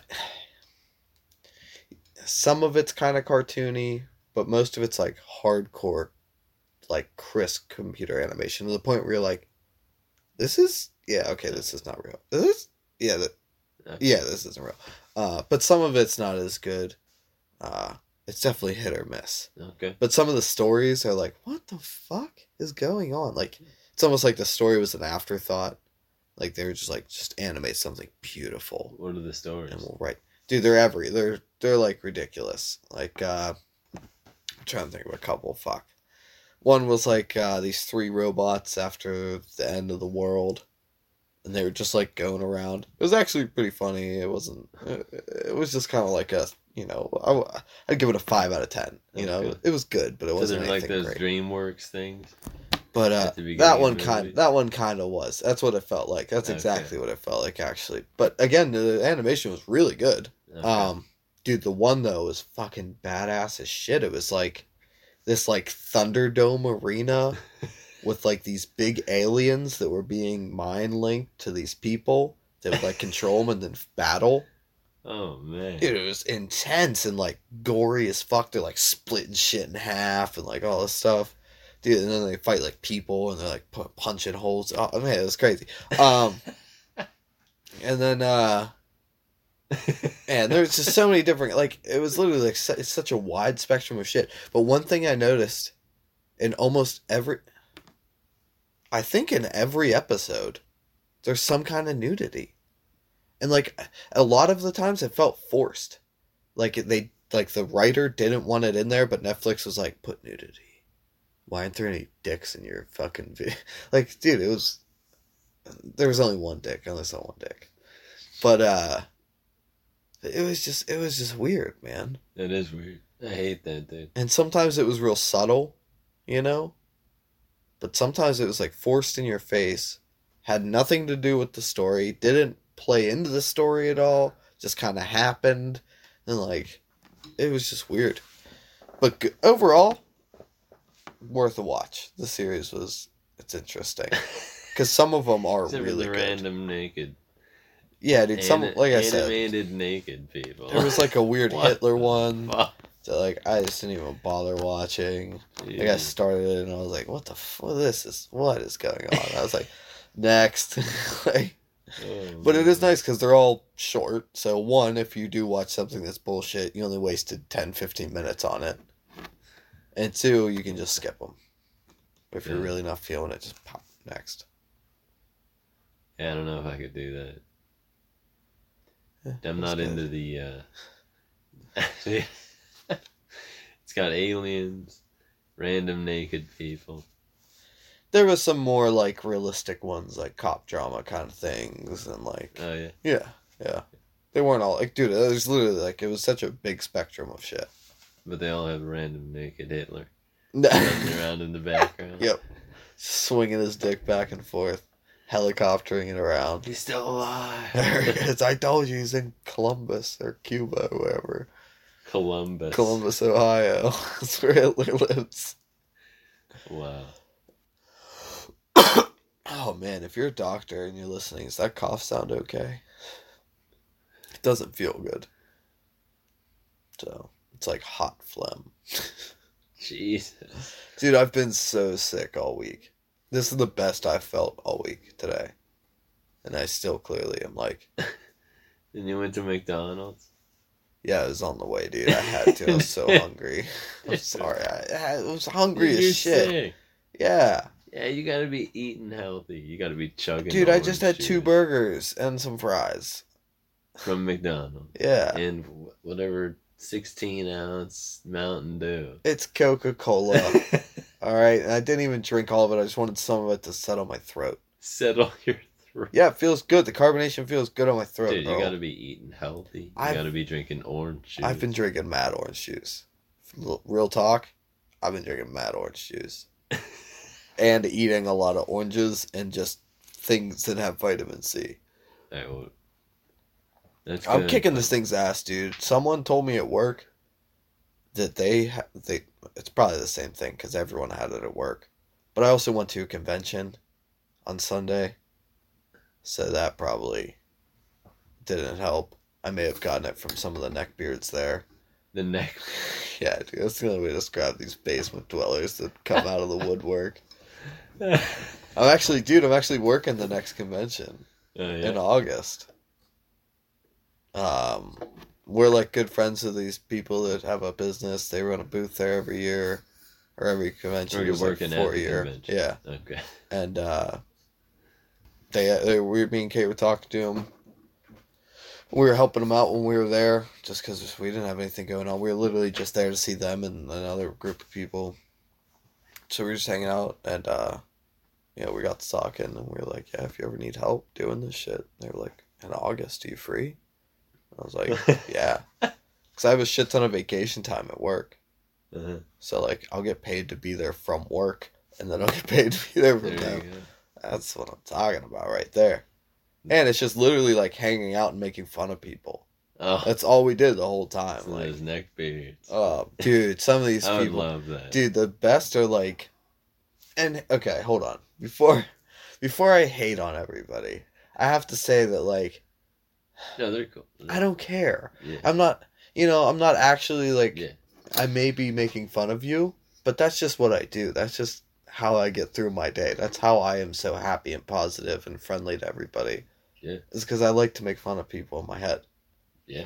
[SPEAKER 1] some of it's kind of cartoony, but most of it's like hardcore, like crisp computer animation to the point where you're like, "This is yeah okay, this is not real. This is yeah yeah this isn't real." Uh, but some of it's not as good. Uh, it's definitely hit or miss.
[SPEAKER 2] Okay.
[SPEAKER 1] But some of the stories are like, "What the fuck is going on?" Like it's almost like the story was an afterthought. Like they were just like just animate something beautiful
[SPEAKER 2] What are the stories?
[SPEAKER 1] and we'll write. Dude, they're every they're they're like ridiculous. Like uh I'm trying to think of a couple. Fuck. One was like uh these three robots after the end of the world, and they were just like going around. It was actually pretty funny. It wasn't. It, it was just kind of like a you know I, would give it a five out of ten. You know, it was good, but it wasn't
[SPEAKER 2] they're like those
[SPEAKER 1] great.
[SPEAKER 2] DreamWorks things.
[SPEAKER 1] But uh,
[SPEAKER 2] at the beginning
[SPEAKER 1] that one kind that one kind of was. That's what it felt like. That's
[SPEAKER 2] Okay.
[SPEAKER 1] exactly what it felt like actually. But again, the animation was really good.
[SPEAKER 2] Okay.
[SPEAKER 1] Um, dude, the one though was fucking badass as shit. It was like this like Thunderdome arena with like these big aliens that were being mind linked to these people that would like control them and then battle.
[SPEAKER 2] Oh man.
[SPEAKER 1] Dude, it was intense and like gory as fuck. They're like splitting shit in half and like all this stuff. Dude, and then they fight like people and they're like pu- punching holes. Oh man, it was crazy. Um, and then uh, and there's just so many different like it was literally like su- it's such a wide spectrum of shit. But one thing I noticed in almost every, I think in every episode, there's some kind of nudity, and like a lot of the times it felt forced, like they like the writer didn't want it in there, but Netflix was like put nudity. Why aren't there any dicks in your fucking video? Like, dude, it was. There was only one dick. I only saw one dick, but uh, it was just it was just weird, man.
[SPEAKER 2] it is weird. I hate that dude.
[SPEAKER 1] And sometimes it was real subtle, you know? But sometimes it was like forced in your face, had nothing to do with the story, didn't play into the story at all, just kind of happened. And like, it was just weird. But g- overall, worth a watch. The series was, it's interesting. Because some of them are really
[SPEAKER 2] the random naked.
[SPEAKER 1] Yeah, dude, some,
[SPEAKER 2] ani-
[SPEAKER 1] like I said,
[SPEAKER 2] animated naked people.
[SPEAKER 1] there was like a weird Hitler one. That like I just didn't even bother watching. Like I started it and I was like, "What the fuck? This is what is going on?" I was like, "Next." like,
[SPEAKER 2] Oh,
[SPEAKER 1] but it is nice because they're all short. So one, if you do watch something that's bullshit, you only wasted 10, 15 minutes on it. And two, you can just skip them. If you're really not feeling it, just pop next.
[SPEAKER 2] Yeah, I don't know if I could do that.
[SPEAKER 1] Yeah,
[SPEAKER 2] I'm not
[SPEAKER 1] good.
[SPEAKER 2] into the. uh It's got aliens, random naked people.
[SPEAKER 1] There was some more like realistic ones, like cop drama kind of things, and like
[SPEAKER 2] Oh yeah.
[SPEAKER 1] yeah, yeah. They weren't all like, dude. It was literally like it was such a big spectrum of shit.
[SPEAKER 2] But they all have random naked Hitler running around in the background.
[SPEAKER 1] Yep. Swinging his dick back and forth, helicoptering it around.
[SPEAKER 2] He's still alive.
[SPEAKER 1] As I told you, he's in Columbus or Cuba, or wherever.
[SPEAKER 2] Columbus.
[SPEAKER 1] Columbus, Ohio. That's where Hitler lives.
[SPEAKER 2] Wow.
[SPEAKER 1] Oh man, if you're a doctor and you're listening, does that cough sound okay? It doesn't feel good. So it's like hot phlegm.
[SPEAKER 2] Jesus.
[SPEAKER 1] Dude, I've been so sick all week. This is the best I've felt all week today. And I still clearly am like,
[SPEAKER 2] And you went to McDonald's?
[SPEAKER 1] yeah, it was on the way, dude. I had to. I was so hungry. I'm sorry. I, I was hungry
[SPEAKER 2] You're
[SPEAKER 1] as shit.
[SPEAKER 2] sick.
[SPEAKER 1] Yeah.
[SPEAKER 2] Yeah, you gotta be eating healthy. You gotta be chugging.
[SPEAKER 1] Dude, I just had two burgers and some fries.
[SPEAKER 2] from McDonald's
[SPEAKER 1] Yeah.
[SPEAKER 2] and whatever sixteen ounce Mountain Dew.
[SPEAKER 1] It's Coca Cola. all right. And I didn't even drink all of it. I just wanted some of it to settle my throat.
[SPEAKER 2] Settle your throat.
[SPEAKER 1] Yeah, it feels good. The carbonation feels good on my throat.
[SPEAKER 2] Dude, you
[SPEAKER 1] bro.
[SPEAKER 2] gotta be eating healthy. You
[SPEAKER 1] I've-
[SPEAKER 2] gotta be drinking orange juice.
[SPEAKER 1] I've been drinking mad orange juice. Real talk, I've been drinking mad orange juice. and eating a lot of oranges and just things that have vitamin C.
[SPEAKER 2] That would- That's
[SPEAKER 1] I'm
[SPEAKER 2] good.
[SPEAKER 1] kicking this thing's ass, dude. Someone told me at work that they ha- they it's probably the same thing because everyone had it at work. But I also went to a convention on Sunday, so that probably didn't help. I may have gotten it from some of the neckbeards there.
[SPEAKER 2] the neck.
[SPEAKER 1] Yeah, dude, that's the only way to describe these basement dwellers that come out of the woodwork. I'm actually, dude, I'm actually working the next convention
[SPEAKER 2] yeah.
[SPEAKER 1] in August. Um, we're like good friends with these people that have a business. They run a booth there every year, or every convention.
[SPEAKER 2] Or you're
[SPEAKER 1] is like
[SPEAKER 2] working at
[SPEAKER 1] for a
[SPEAKER 2] the
[SPEAKER 1] year.
[SPEAKER 2] convention.
[SPEAKER 1] Yeah,
[SPEAKER 2] Okay.
[SPEAKER 1] and uh, they, they we me and Kate were talking to him. We were helping them out when we were there, just because we didn't have anything going on. We were literally just there to see them and another group of people. So we were just hanging out, and uh, you know, we got to talking, and we were like, "Yeah, if you ever need help doing this shit," they were like, "In August, are you free?" I was like, "Yeah," because I have a shit ton of vacation time at work.
[SPEAKER 2] Uh-huh.
[SPEAKER 1] So like, I'll get paid to be there from work, and then I'll get paid to be there from
[SPEAKER 2] There
[SPEAKER 1] them. That's what I'm talking about right there. And it's just literally like hanging out and making fun of people.
[SPEAKER 2] Oh,
[SPEAKER 1] That's all we did the whole time. Like,
[SPEAKER 2] those neck beards.
[SPEAKER 1] oh, dude, some of these
[SPEAKER 2] I
[SPEAKER 1] people,
[SPEAKER 2] love that.
[SPEAKER 1] dude, the best are like, and okay, hold on. Before, before I hate on everybody, I have to say that like
[SPEAKER 2] No, they're cool.
[SPEAKER 1] I don't care.
[SPEAKER 2] Yeah.
[SPEAKER 1] I'm not, you know, I'm not actually like
[SPEAKER 2] Yeah.
[SPEAKER 1] I may be making fun of you, but that's just what I do. That's just how I get through my day. That's how I am so happy and positive and friendly to everybody.
[SPEAKER 2] Yeah.
[SPEAKER 1] It's because I like to make fun of people in my head.
[SPEAKER 2] Yeah.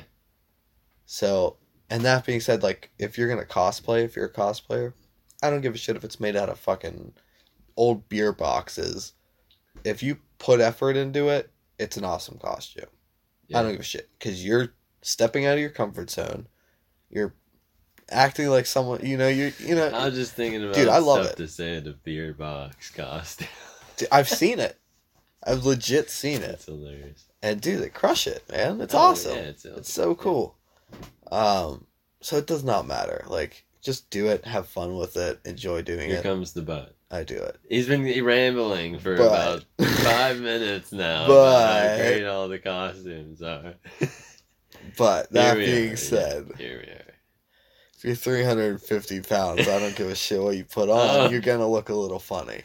[SPEAKER 1] So, and that being said, like, if you're gonna cosplay, if you're a cosplayer, I don't give a shit if it's made out of fucking old beer boxes. If you put effort into it, it's an awesome costume.
[SPEAKER 2] Yeah.
[SPEAKER 1] I don't give a shit because you're stepping out of your comfort zone. You're acting like someone, you know. You you know.
[SPEAKER 2] I was just thinking about
[SPEAKER 1] Dude, I love
[SPEAKER 2] stuff
[SPEAKER 1] it.
[SPEAKER 2] to say a beer box costume.
[SPEAKER 1] Dude, I've seen it. I've legit seen it,
[SPEAKER 2] It's hilarious.
[SPEAKER 1] and dude, they crush it, man. It's
[SPEAKER 2] Oh,
[SPEAKER 1] awesome.
[SPEAKER 2] Yeah, it's,
[SPEAKER 1] It's so cool. Um, so it does not matter. Like, just do it, have fun with it, enjoy doing
[SPEAKER 2] Here
[SPEAKER 1] it.
[SPEAKER 2] Here comes the butt.
[SPEAKER 1] I do it.
[SPEAKER 2] He's been rambling for
[SPEAKER 1] But-
[SPEAKER 2] about five minutes now. about how
[SPEAKER 1] But-
[SPEAKER 2] great all the costumes are.
[SPEAKER 1] But that being
[SPEAKER 2] are,
[SPEAKER 1] said,
[SPEAKER 2] yeah, here we are.
[SPEAKER 1] if you're 350 pounds, I don't give a shit what you put on.
[SPEAKER 2] Oh.
[SPEAKER 1] You're gonna look a little funny.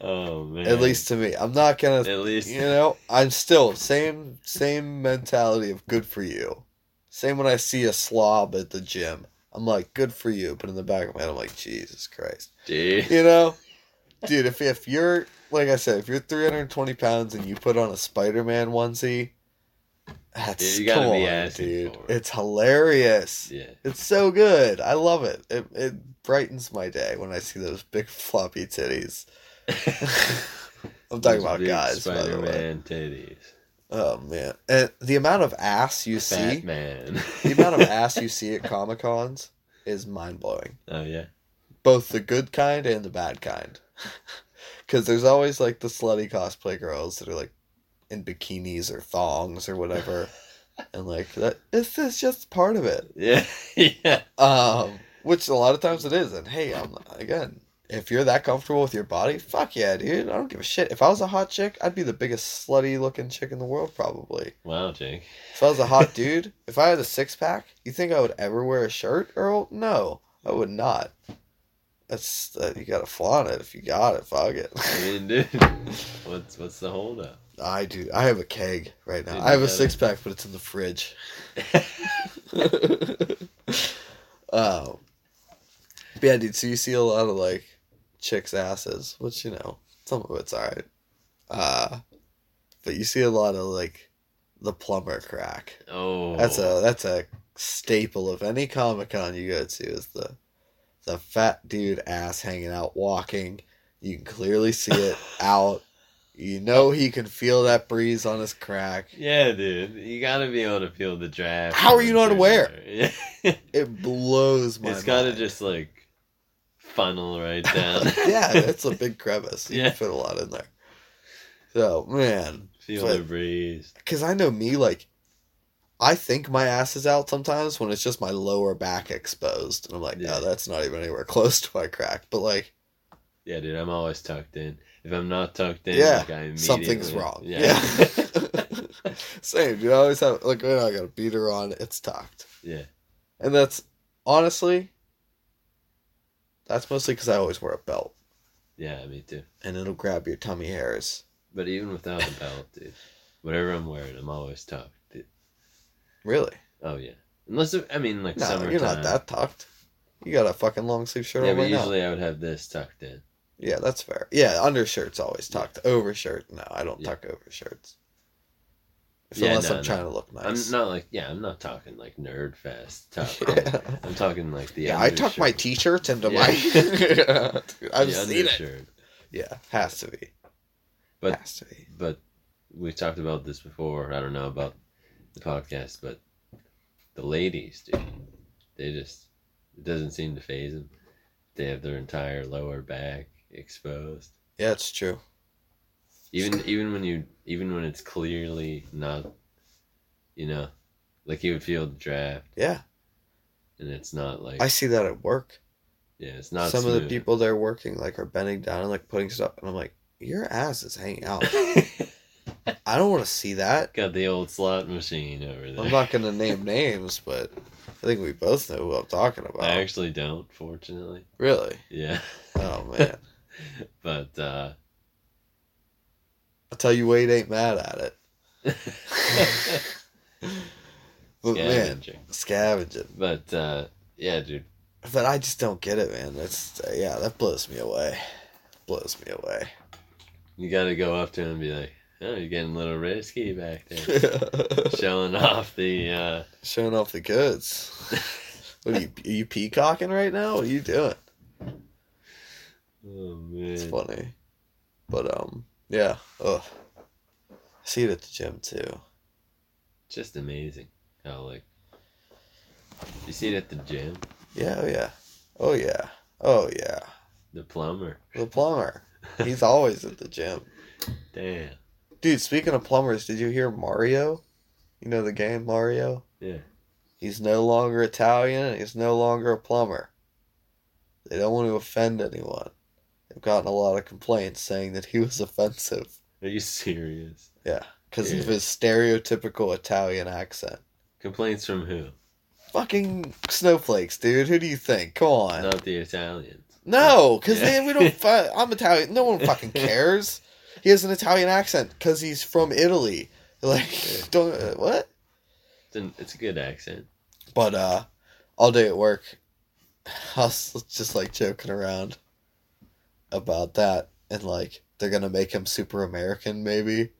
[SPEAKER 2] Oh man.
[SPEAKER 1] At least to me. I'm not gonna.
[SPEAKER 2] at least
[SPEAKER 1] You know, I'm still same same mentality of good for you. Same when I see a slob at the gym. I'm like, good for you, but in the back of my head, I'm like, Jesus Christ.
[SPEAKER 2] dude.
[SPEAKER 1] You know, dude, if if you're like I said, if you're 320 pounds and you put on a Spider-Man onesie, that's
[SPEAKER 2] Yeah, you
[SPEAKER 1] come on, dude.
[SPEAKER 2] it.
[SPEAKER 1] It's hilarious.
[SPEAKER 2] Yeah.
[SPEAKER 1] It's so good. I love it. It it brightens my day when I see those big floppy titties. I'm talking
[SPEAKER 2] Those
[SPEAKER 1] about guys, by the way.
[SPEAKER 2] Spider-Man titties.
[SPEAKER 1] Oh man, and the amount of ass you
[SPEAKER 2] Fat
[SPEAKER 1] see,
[SPEAKER 2] man.
[SPEAKER 1] the amount of ass you see at Comic Cons is mind blowing.
[SPEAKER 2] Oh yeah.
[SPEAKER 1] Both the good kind and the bad kind. Because there's always like the slutty cosplay girls that are like in bikinis or thongs or whatever, and like that. This is just part of it.
[SPEAKER 2] Yeah. yeah.
[SPEAKER 1] Um, which a lot of times it is. And hey, I'm again, if you're that comfortable with your body, fuck yeah, dude. I don't give a shit. If I was a hot chick, I'd be the biggest slutty looking chick in the world, probably.
[SPEAKER 2] Wow, Jake.
[SPEAKER 1] If I was a hot dude, if I had a six pack, you think I would ever wear a shirt, Earl? No, I would not. That's uh, you gotta flaunt it if you got it. Fuck it.
[SPEAKER 2] I mean, dude. What's what's the holdup?
[SPEAKER 1] I do. I have a keg right now.
[SPEAKER 2] Dude,
[SPEAKER 1] I have a six pack, but it's in the fridge. but yeah, dude. So you see a lot of like chicks' asses, which you know some of it's alright. Uh, but you see a lot of like the plumber crack.
[SPEAKER 2] oh.
[SPEAKER 1] That's a that's a staple of any comic con you go to is the the fat dude ass hanging out walking. You can clearly see it out. You know he can feel that breeze on his crack.
[SPEAKER 2] Yeah, dude. You gotta be able to feel the draft.
[SPEAKER 1] How are you not aware?
[SPEAKER 2] Yeah.
[SPEAKER 1] It blows my
[SPEAKER 2] it's gotta
[SPEAKER 1] mind.
[SPEAKER 2] just like funnel right down.
[SPEAKER 1] yeah, it's a big crevice. You
[SPEAKER 2] Yeah.
[SPEAKER 1] can fit a lot in there. So man,
[SPEAKER 2] Feel
[SPEAKER 1] but-
[SPEAKER 2] the breeze.
[SPEAKER 1] because I know me, like I think my ass is out sometimes when it's just my lower back exposed, and I'm like,
[SPEAKER 2] Yeah.
[SPEAKER 1] no, that's not even anywhere close to my crack. But like,
[SPEAKER 2] Yeah, dude. I'm always tucked in. If I'm not tucked in,
[SPEAKER 1] Yeah,
[SPEAKER 2] like I immediately
[SPEAKER 1] something's wrong.
[SPEAKER 2] Yeah.
[SPEAKER 1] Yeah. Same, dude. I always have like right now I got a beater on, it's tucked.
[SPEAKER 2] yeah.
[SPEAKER 1] And that's honestly that's mostly because I always wear a belt.
[SPEAKER 2] Yeah, me too.
[SPEAKER 1] And it'll grab your tummy hairs.
[SPEAKER 2] But even without a belt, dude, whatever I'm wearing, I'm always tucked.
[SPEAKER 1] Really?
[SPEAKER 2] Oh yeah. Unless it, I mean like
[SPEAKER 1] No,
[SPEAKER 2] summertime.
[SPEAKER 1] you're not that tucked. You got a fucking long sleeve shirt
[SPEAKER 2] Yeah,
[SPEAKER 1] on
[SPEAKER 2] but
[SPEAKER 1] right now.
[SPEAKER 2] usually I would have this tucked in.
[SPEAKER 1] Yeah, that's fair. Yeah, undershirt's always tucked. Overshirt, no, I don't
[SPEAKER 2] Yeah.
[SPEAKER 1] tuck overshirts. If,
[SPEAKER 2] Yeah,
[SPEAKER 1] unless
[SPEAKER 2] no,
[SPEAKER 1] I'm
[SPEAKER 2] no.
[SPEAKER 1] trying to look nice.
[SPEAKER 2] I'm not like yeah, I'm not talking like nerd fest tuck.
[SPEAKER 1] Yeah.
[SPEAKER 2] I'm talking like the
[SPEAKER 1] Yeah, I tuck my t-shirts into
[SPEAKER 2] Yeah.
[SPEAKER 1] my. I've
[SPEAKER 2] The
[SPEAKER 1] seen it.
[SPEAKER 2] undershirt.
[SPEAKER 1] Yeah, has to be.
[SPEAKER 2] But-
[SPEAKER 1] has to be.
[SPEAKER 2] But we talked about this before. I don't know about the podcast, but the ladies, dude, they just it doesn't seem to phase them. They have their entire lower back exposed.
[SPEAKER 1] Yeah, it's true.
[SPEAKER 2] Even even when you even when it's clearly not, you know, like you would feel the draft,
[SPEAKER 1] Yeah,
[SPEAKER 2] and it's not like
[SPEAKER 1] I see that at work.
[SPEAKER 2] yeah, it's not
[SPEAKER 1] Some of the
[SPEAKER 2] smooth.
[SPEAKER 1] people there working like are bending down and like putting stuff, and I'm like, your ass is hanging out. I don't want to see that.
[SPEAKER 2] Got the old slot machine over there.
[SPEAKER 1] I'm not gonna name names, but I think we both know who I'm talking about.
[SPEAKER 2] I actually don't, fortunately.
[SPEAKER 1] Really?
[SPEAKER 2] Yeah,
[SPEAKER 1] Oh man,
[SPEAKER 2] but uh
[SPEAKER 1] I'll tell you, Wade ain't mad at it. But man,
[SPEAKER 2] scavenging.
[SPEAKER 1] scavenging.
[SPEAKER 2] But uh yeah, dude.
[SPEAKER 1] But I just don't get it, man. That's uh, yeah, that blows me away. Blows me away.
[SPEAKER 2] You gotta go up to him and be like, Oh, you're getting a little risky back there. Showing off the uh
[SPEAKER 1] Showing off the goods. What are you? Are you peacocking right now? What are you doing?
[SPEAKER 2] Oh man.
[SPEAKER 1] It's funny, but um, yeah. Ugh. I see it at the gym too.
[SPEAKER 2] Just amazing how like you see it at the gym,
[SPEAKER 1] Yeah. Oh yeah. Oh yeah. Oh yeah.
[SPEAKER 2] the plumber.
[SPEAKER 1] The plumber. He's always at the gym.
[SPEAKER 2] Damn.
[SPEAKER 1] Dude, speaking of plumbers, did you hear Mario? You know the game Mario?
[SPEAKER 2] Yeah.
[SPEAKER 1] He's no longer Italian he's no longer a plumber. They don't want to offend anyone. They've gotten a lot of complaints saying that he was offensive.
[SPEAKER 2] Are you serious?
[SPEAKER 1] Yeah, because of his stereotypical Italian accent.
[SPEAKER 2] Complaints from who?
[SPEAKER 1] Fucking snowflakes, dude. Who do you think? Come on.
[SPEAKER 2] Not the Italians.
[SPEAKER 1] No, because
[SPEAKER 2] Yeah.
[SPEAKER 1] we don't. Fu- I'm Italian. No one fucking cares. He has an Italian accent because he's from Italy. Like, don't uh, what?
[SPEAKER 2] It's, an, it's a good accent.
[SPEAKER 1] But uh, all day at work, I was just like joking around about that, and like they're gonna make him super American, maybe.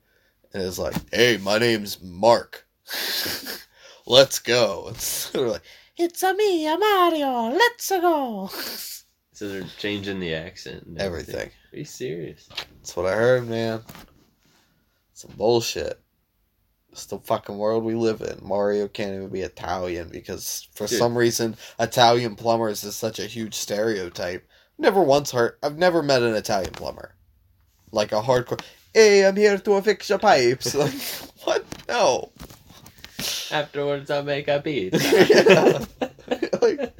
[SPEAKER 1] And it's like, hey, my name's Mark. Let's go. It's of like, it's a me, a Mario. Let's go.
[SPEAKER 2] So they're changing the accent and
[SPEAKER 1] Everything.
[SPEAKER 2] Are you serious?
[SPEAKER 1] That's what I heard, man. Some bullshit. It's the fucking world we live in. Mario can't even be Italian because for
[SPEAKER 2] Dude.
[SPEAKER 1] some reason Italian plumbers is such a huge stereotype. Never once heard. I've never met an Italian plumber, like a hardcore. Hey, I'm here to fix your pipes. Like what? No.
[SPEAKER 2] Afterwards, I'll make a pizza.
[SPEAKER 1] Yeah. like,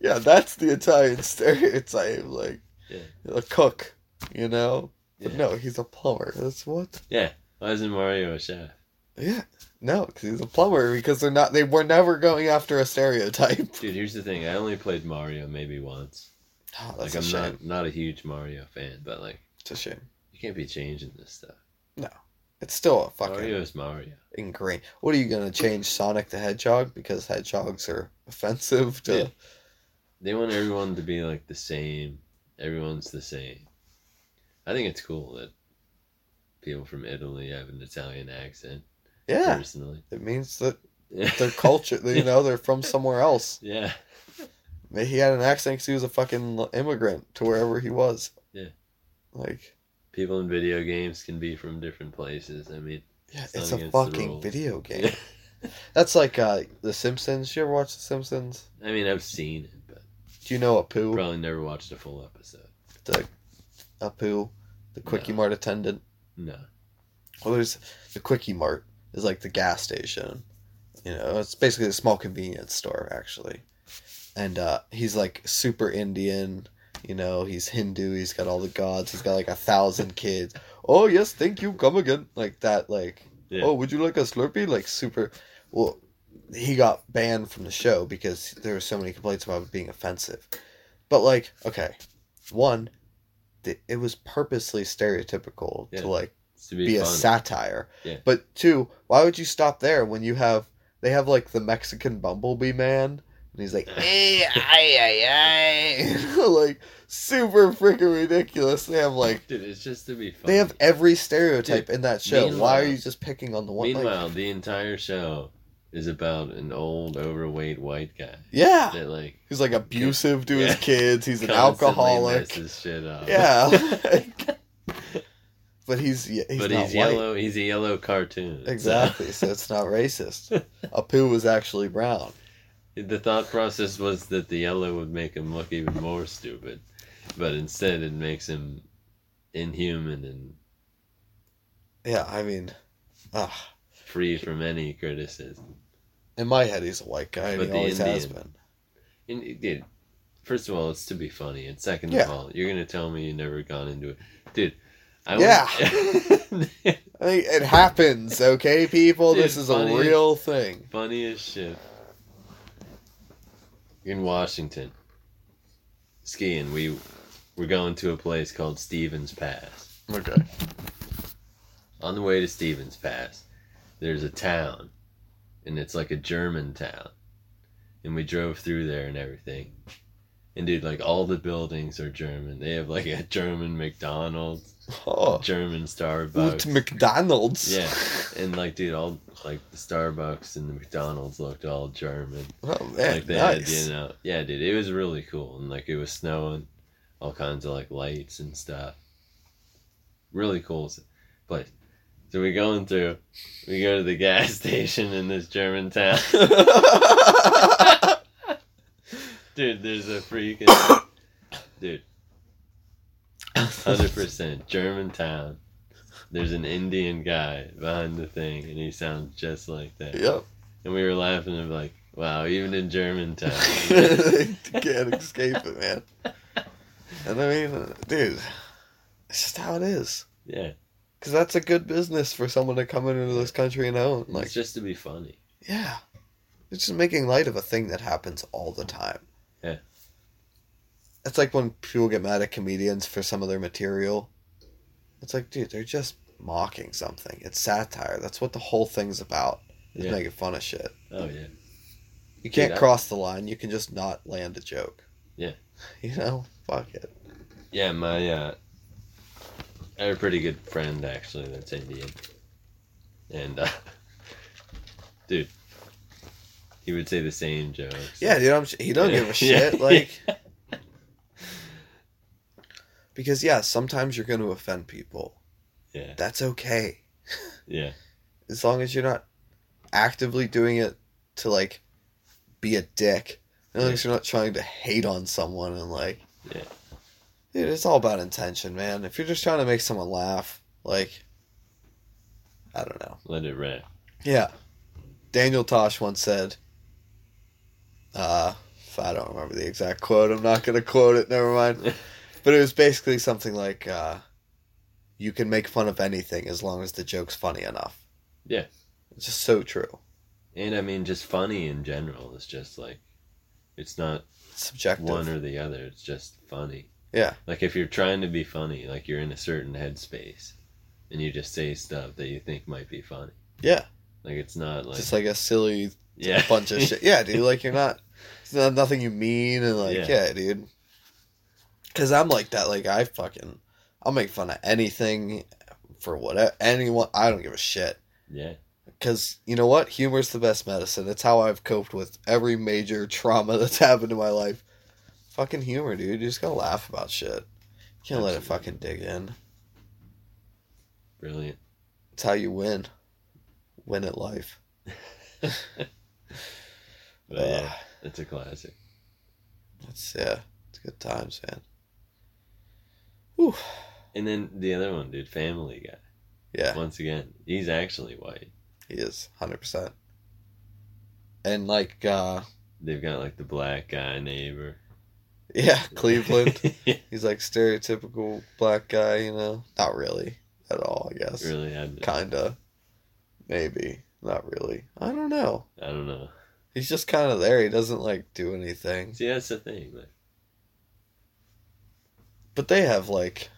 [SPEAKER 1] yeah, that's the Italian stereotype. Like,
[SPEAKER 2] Yeah.
[SPEAKER 1] a cook, you know. But no, he's a plumber. That's what. Yeah.
[SPEAKER 2] Why isn't Mario a chef?
[SPEAKER 1] Yeah, no, because he's a plumber. Because they're not. They were never going after a stereotype.
[SPEAKER 2] Dude, here's the thing. I only played Mario maybe once.
[SPEAKER 1] Oh, that's
[SPEAKER 2] like
[SPEAKER 1] a
[SPEAKER 2] I'm
[SPEAKER 1] shame.
[SPEAKER 2] not not a huge Mario fan, but like
[SPEAKER 1] It's a shame.
[SPEAKER 2] you can't be changing this stuff.
[SPEAKER 1] No, it's still a fucking
[SPEAKER 2] Mario is Mario.
[SPEAKER 1] ingrained. What are you gonna change Sonic the Hedgehog because hedgehogs are offensive to?
[SPEAKER 2] Yeah. They want everyone to be like the same. Everyone's the same. I think it's cool that people from Italy have an Italian accent.
[SPEAKER 1] Yeah,
[SPEAKER 2] Personally.
[SPEAKER 1] it means that their culture. you know, they're from somewhere else.
[SPEAKER 2] yeah.
[SPEAKER 1] Maybe he had an accent because he was a fucking immigrant to wherever he was.
[SPEAKER 2] Yeah.
[SPEAKER 1] Like,
[SPEAKER 2] People in video games can be from different places. I mean,
[SPEAKER 1] yeah,
[SPEAKER 2] It's
[SPEAKER 1] it's, a fucking video game. That's like uh, The Simpsons. You ever watch The Simpsons?
[SPEAKER 2] I mean, I've seen it, but
[SPEAKER 1] Do you know Apu?
[SPEAKER 2] probably never watched a full episode.
[SPEAKER 1] The Apu, the Quickie
[SPEAKER 2] No.
[SPEAKER 1] Mart attendant.
[SPEAKER 2] No.
[SPEAKER 1] Well, there's the Kwik-E-Mart is like the gas station. You know, it's basically a small convenience store actually. And uh, he's like super Indian. You know, he's Hindu. He's got all the gods. He's got like a thousand kids. Oh yes, thank you. Come again. Like that. Like
[SPEAKER 2] Yeah.
[SPEAKER 1] oh, would you like a Slurpee? Like super. Well, he got banned from the show because there were so many complaints about it being offensive. But like, okay, one, it was purposely stereotypical
[SPEAKER 2] Yeah.
[SPEAKER 1] to like
[SPEAKER 2] to be,
[SPEAKER 1] be a satire.
[SPEAKER 2] Yeah.
[SPEAKER 1] But two, why would you stop there when you have they have like the Mexican Bumblebee man and he's like hey eh, ay ay ay like super freaking ridiculous. They have like
[SPEAKER 2] Dude, it's just to be fun.
[SPEAKER 1] they have every stereotype in that show. Why are you just picking on the one? like-
[SPEAKER 2] Meanwhile, the entire show is about an old, overweight white guy
[SPEAKER 1] yeah,
[SPEAKER 2] that like
[SPEAKER 1] he's like abusive to
[SPEAKER 2] Yeah.
[SPEAKER 1] his kids. He's an alcoholic.
[SPEAKER 2] messes shit up.
[SPEAKER 1] Yeah. but he's he's
[SPEAKER 2] but he's
[SPEAKER 1] white.
[SPEAKER 2] yellow. He's a yellow cartoon. so-
[SPEAKER 1] Exactly, so it's not racist. Apu was actually brown.
[SPEAKER 2] the thought process was that the yellow would make him look even more stupid, but instead it makes him inhuman and
[SPEAKER 1] Yeah, I mean, ah,
[SPEAKER 2] free from any criticism.
[SPEAKER 1] In my head he's a white guy, and
[SPEAKER 2] But
[SPEAKER 1] he
[SPEAKER 2] the
[SPEAKER 1] always has
[SPEAKER 2] Indian-
[SPEAKER 1] been.
[SPEAKER 2] And, dude, first of all, it's to be funny, and second
[SPEAKER 1] Yeah.
[SPEAKER 2] of all, you're gonna tell me you never gone into it, dude. I
[SPEAKER 1] Yeah.
[SPEAKER 2] went-
[SPEAKER 1] I mean, it happens, okay, people.
[SPEAKER 2] Dude,
[SPEAKER 1] this is
[SPEAKER 2] funny
[SPEAKER 1] a real thing.
[SPEAKER 2] funny as shit. In Washington, skiing, we we're going to a place called Stevens Pass.
[SPEAKER 1] Okay.
[SPEAKER 2] On the way to Stevens Pass, there's a town, and it's like a German town. And we drove through there and everything. And dude, like all the buildings are German. They have like a German McDonald's,
[SPEAKER 1] Oh,
[SPEAKER 2] German Starbucks.
[SPEAKER 1] McDonald's.
[SPEAKER 2] Yeah. And like dude, all like the Starbucks and the McDonald's looked all German.
[SPEAKER 1] Oh man,
[SPEAKER 2] like they
[SPEAKER 1] nice.
[SPEAKER 2] had, you know, yeah, dude, it was really cool, and like it was snowing, all kinds of like lights and stuff. Really cool place. So we're going through, we go to the gas station in this German town, dude. There's a freaking, dude, hundred percent German town. There's an Indian guy behind the thing, and he sounds just like that.
[SPEAKER 1] yep.
[SPEAKER 2] And we were laughing and like, wow, even in Germantown.
[SPEAKER 1] Can't escape it, man. And I mean, dude, it's just how it is.
[SPEAKER 2] yeah,
[SPEAKER 1] Because that's a good business for someone to come into this country and own. Like,
[SPEAKER 2] it's just to be funny.
[SPEAKER 1] yeah. It's just making light of a thing that happens all the time.
[SPEAKER 2] Yeah.
[SPEAKER 1] It's like when people get mad at comedians for some of their material. It's like, dude, they're just mocking something. It's satire. That's what the whole thing's about. Is
[SPEAKER 2] Yeah.
[SPEAKER 1] making fun of shit.
[SPEAKER 2] Oh yeah,
[SPEAKER 1] You can't
[SPEAKER 2] I-
[SPEAKER 1] cross the line. You can just not land a joke.
[SPEAKER 2] Yeah.
[SPEAKER 1] You know? Fuck it.
[SPEAKER 2] yeah. My uh, I have a pretty good friend actually that's Indian, and uh, dude, he would say the same jokes.
[SPEAKER 1] Yeah, dude, I'm, he don't give a
[SPEAKER 2] Yeah.
[SPEAKER 1] shit. Like, because yeah, sometimes you're going to offend people.
[SPEAKER 2] yeah,
[SPEAKER 1] That's okay.
[SPEAKER 2] yeah,
[SPEAKER 1] As long as you're not actively doing it to like be a dick. As long as you're not trying to hate on someone and like,
[SPEAKER 2] Yeah.
[SPEAKER 1] Dude, it's all about intention, man. If you're just trying to make someone laugh, like, I don't know.
[SPEAKER 2] let it rip.
[SPEAKER 1] Yeah. Daniel Tosh once said, uh, if I don't remember the exact quote, I'm not going to quote it, never mind. But it was basically something like, uh, you can make fun of anything as long as the joke's funny enough.
[SPEAKER 2] Yeah.
[SPEAKER 1] It's just so true.
[SPEAKER 2] And I mean, just funny in general. is just like, it's not
[SPEAKER 1] subjective.
[SPEAKER 2] one or the other. It's just funny.
[SPEAKER 1] Yeah.
[SPEAKER 2] Like if you're trying to be funny, like you're in a certain headspace, and you just say stuff that you think might be funny.
[SPEAKER 1] Yeah.
[SPEAKER 2] Like it's not like
[SPEAKER 1] just like a silly
[SPEAKER 2] yeah
[SPEAKER 1] bunch of shit. Yeah, dude. Like you're not. It's not nothing you mean, and like
[SPEAKER 2] Yeah.
[SPEAKER 1] yeah, dude. Because I'm like that. Like I fucking, I'll make fun of anything for whatever anyone. I don't give a shit.
[SPEAKER 2] yeah.
[SPEAKER 1] Because you know what, humor's the best medicine. It's how I've coped with every major trauma that's happened in my life. Fucking humor, dude. You just gotta laugh about shit. You can't let it fucking dig in.
[SPEAKER 2] Brilliant.
[SPEAKER 1] It's how you win. Win at life.
[SPEAKER 2] But yeah, it's a classic.
[SPEAKER 1] It's yeah, it's good times, man. Whew.
[SPEAKER 2] And then the other one, dude, Family Guy.
[SPEAKER 1] Yeah,
[SPEAKER 2] Once again, he's actually white.
[SPEAKER 1] he is hundred percent. And like, uh
[SPEAKER 2] They've got like the black guy neighbor.
[SPEAKER 1] Yeah, Cleveland.
[SPEAKER 2] yeah,
[SPEAKER 1] He's like stereotypical black guy, you know. Not really at all, I guess.
[SPEAKER 2] really. To,
[SPEAKER 1] Kinda, maybe. Not really. I don't know.
[SPEAKER 2] I don't know.
[SPEAKER 1] He's just kind of there. He doesn't like do anything.
[SPEAKER 2] See, that's the thing. Like,
[SPEAKER 1] But they have like,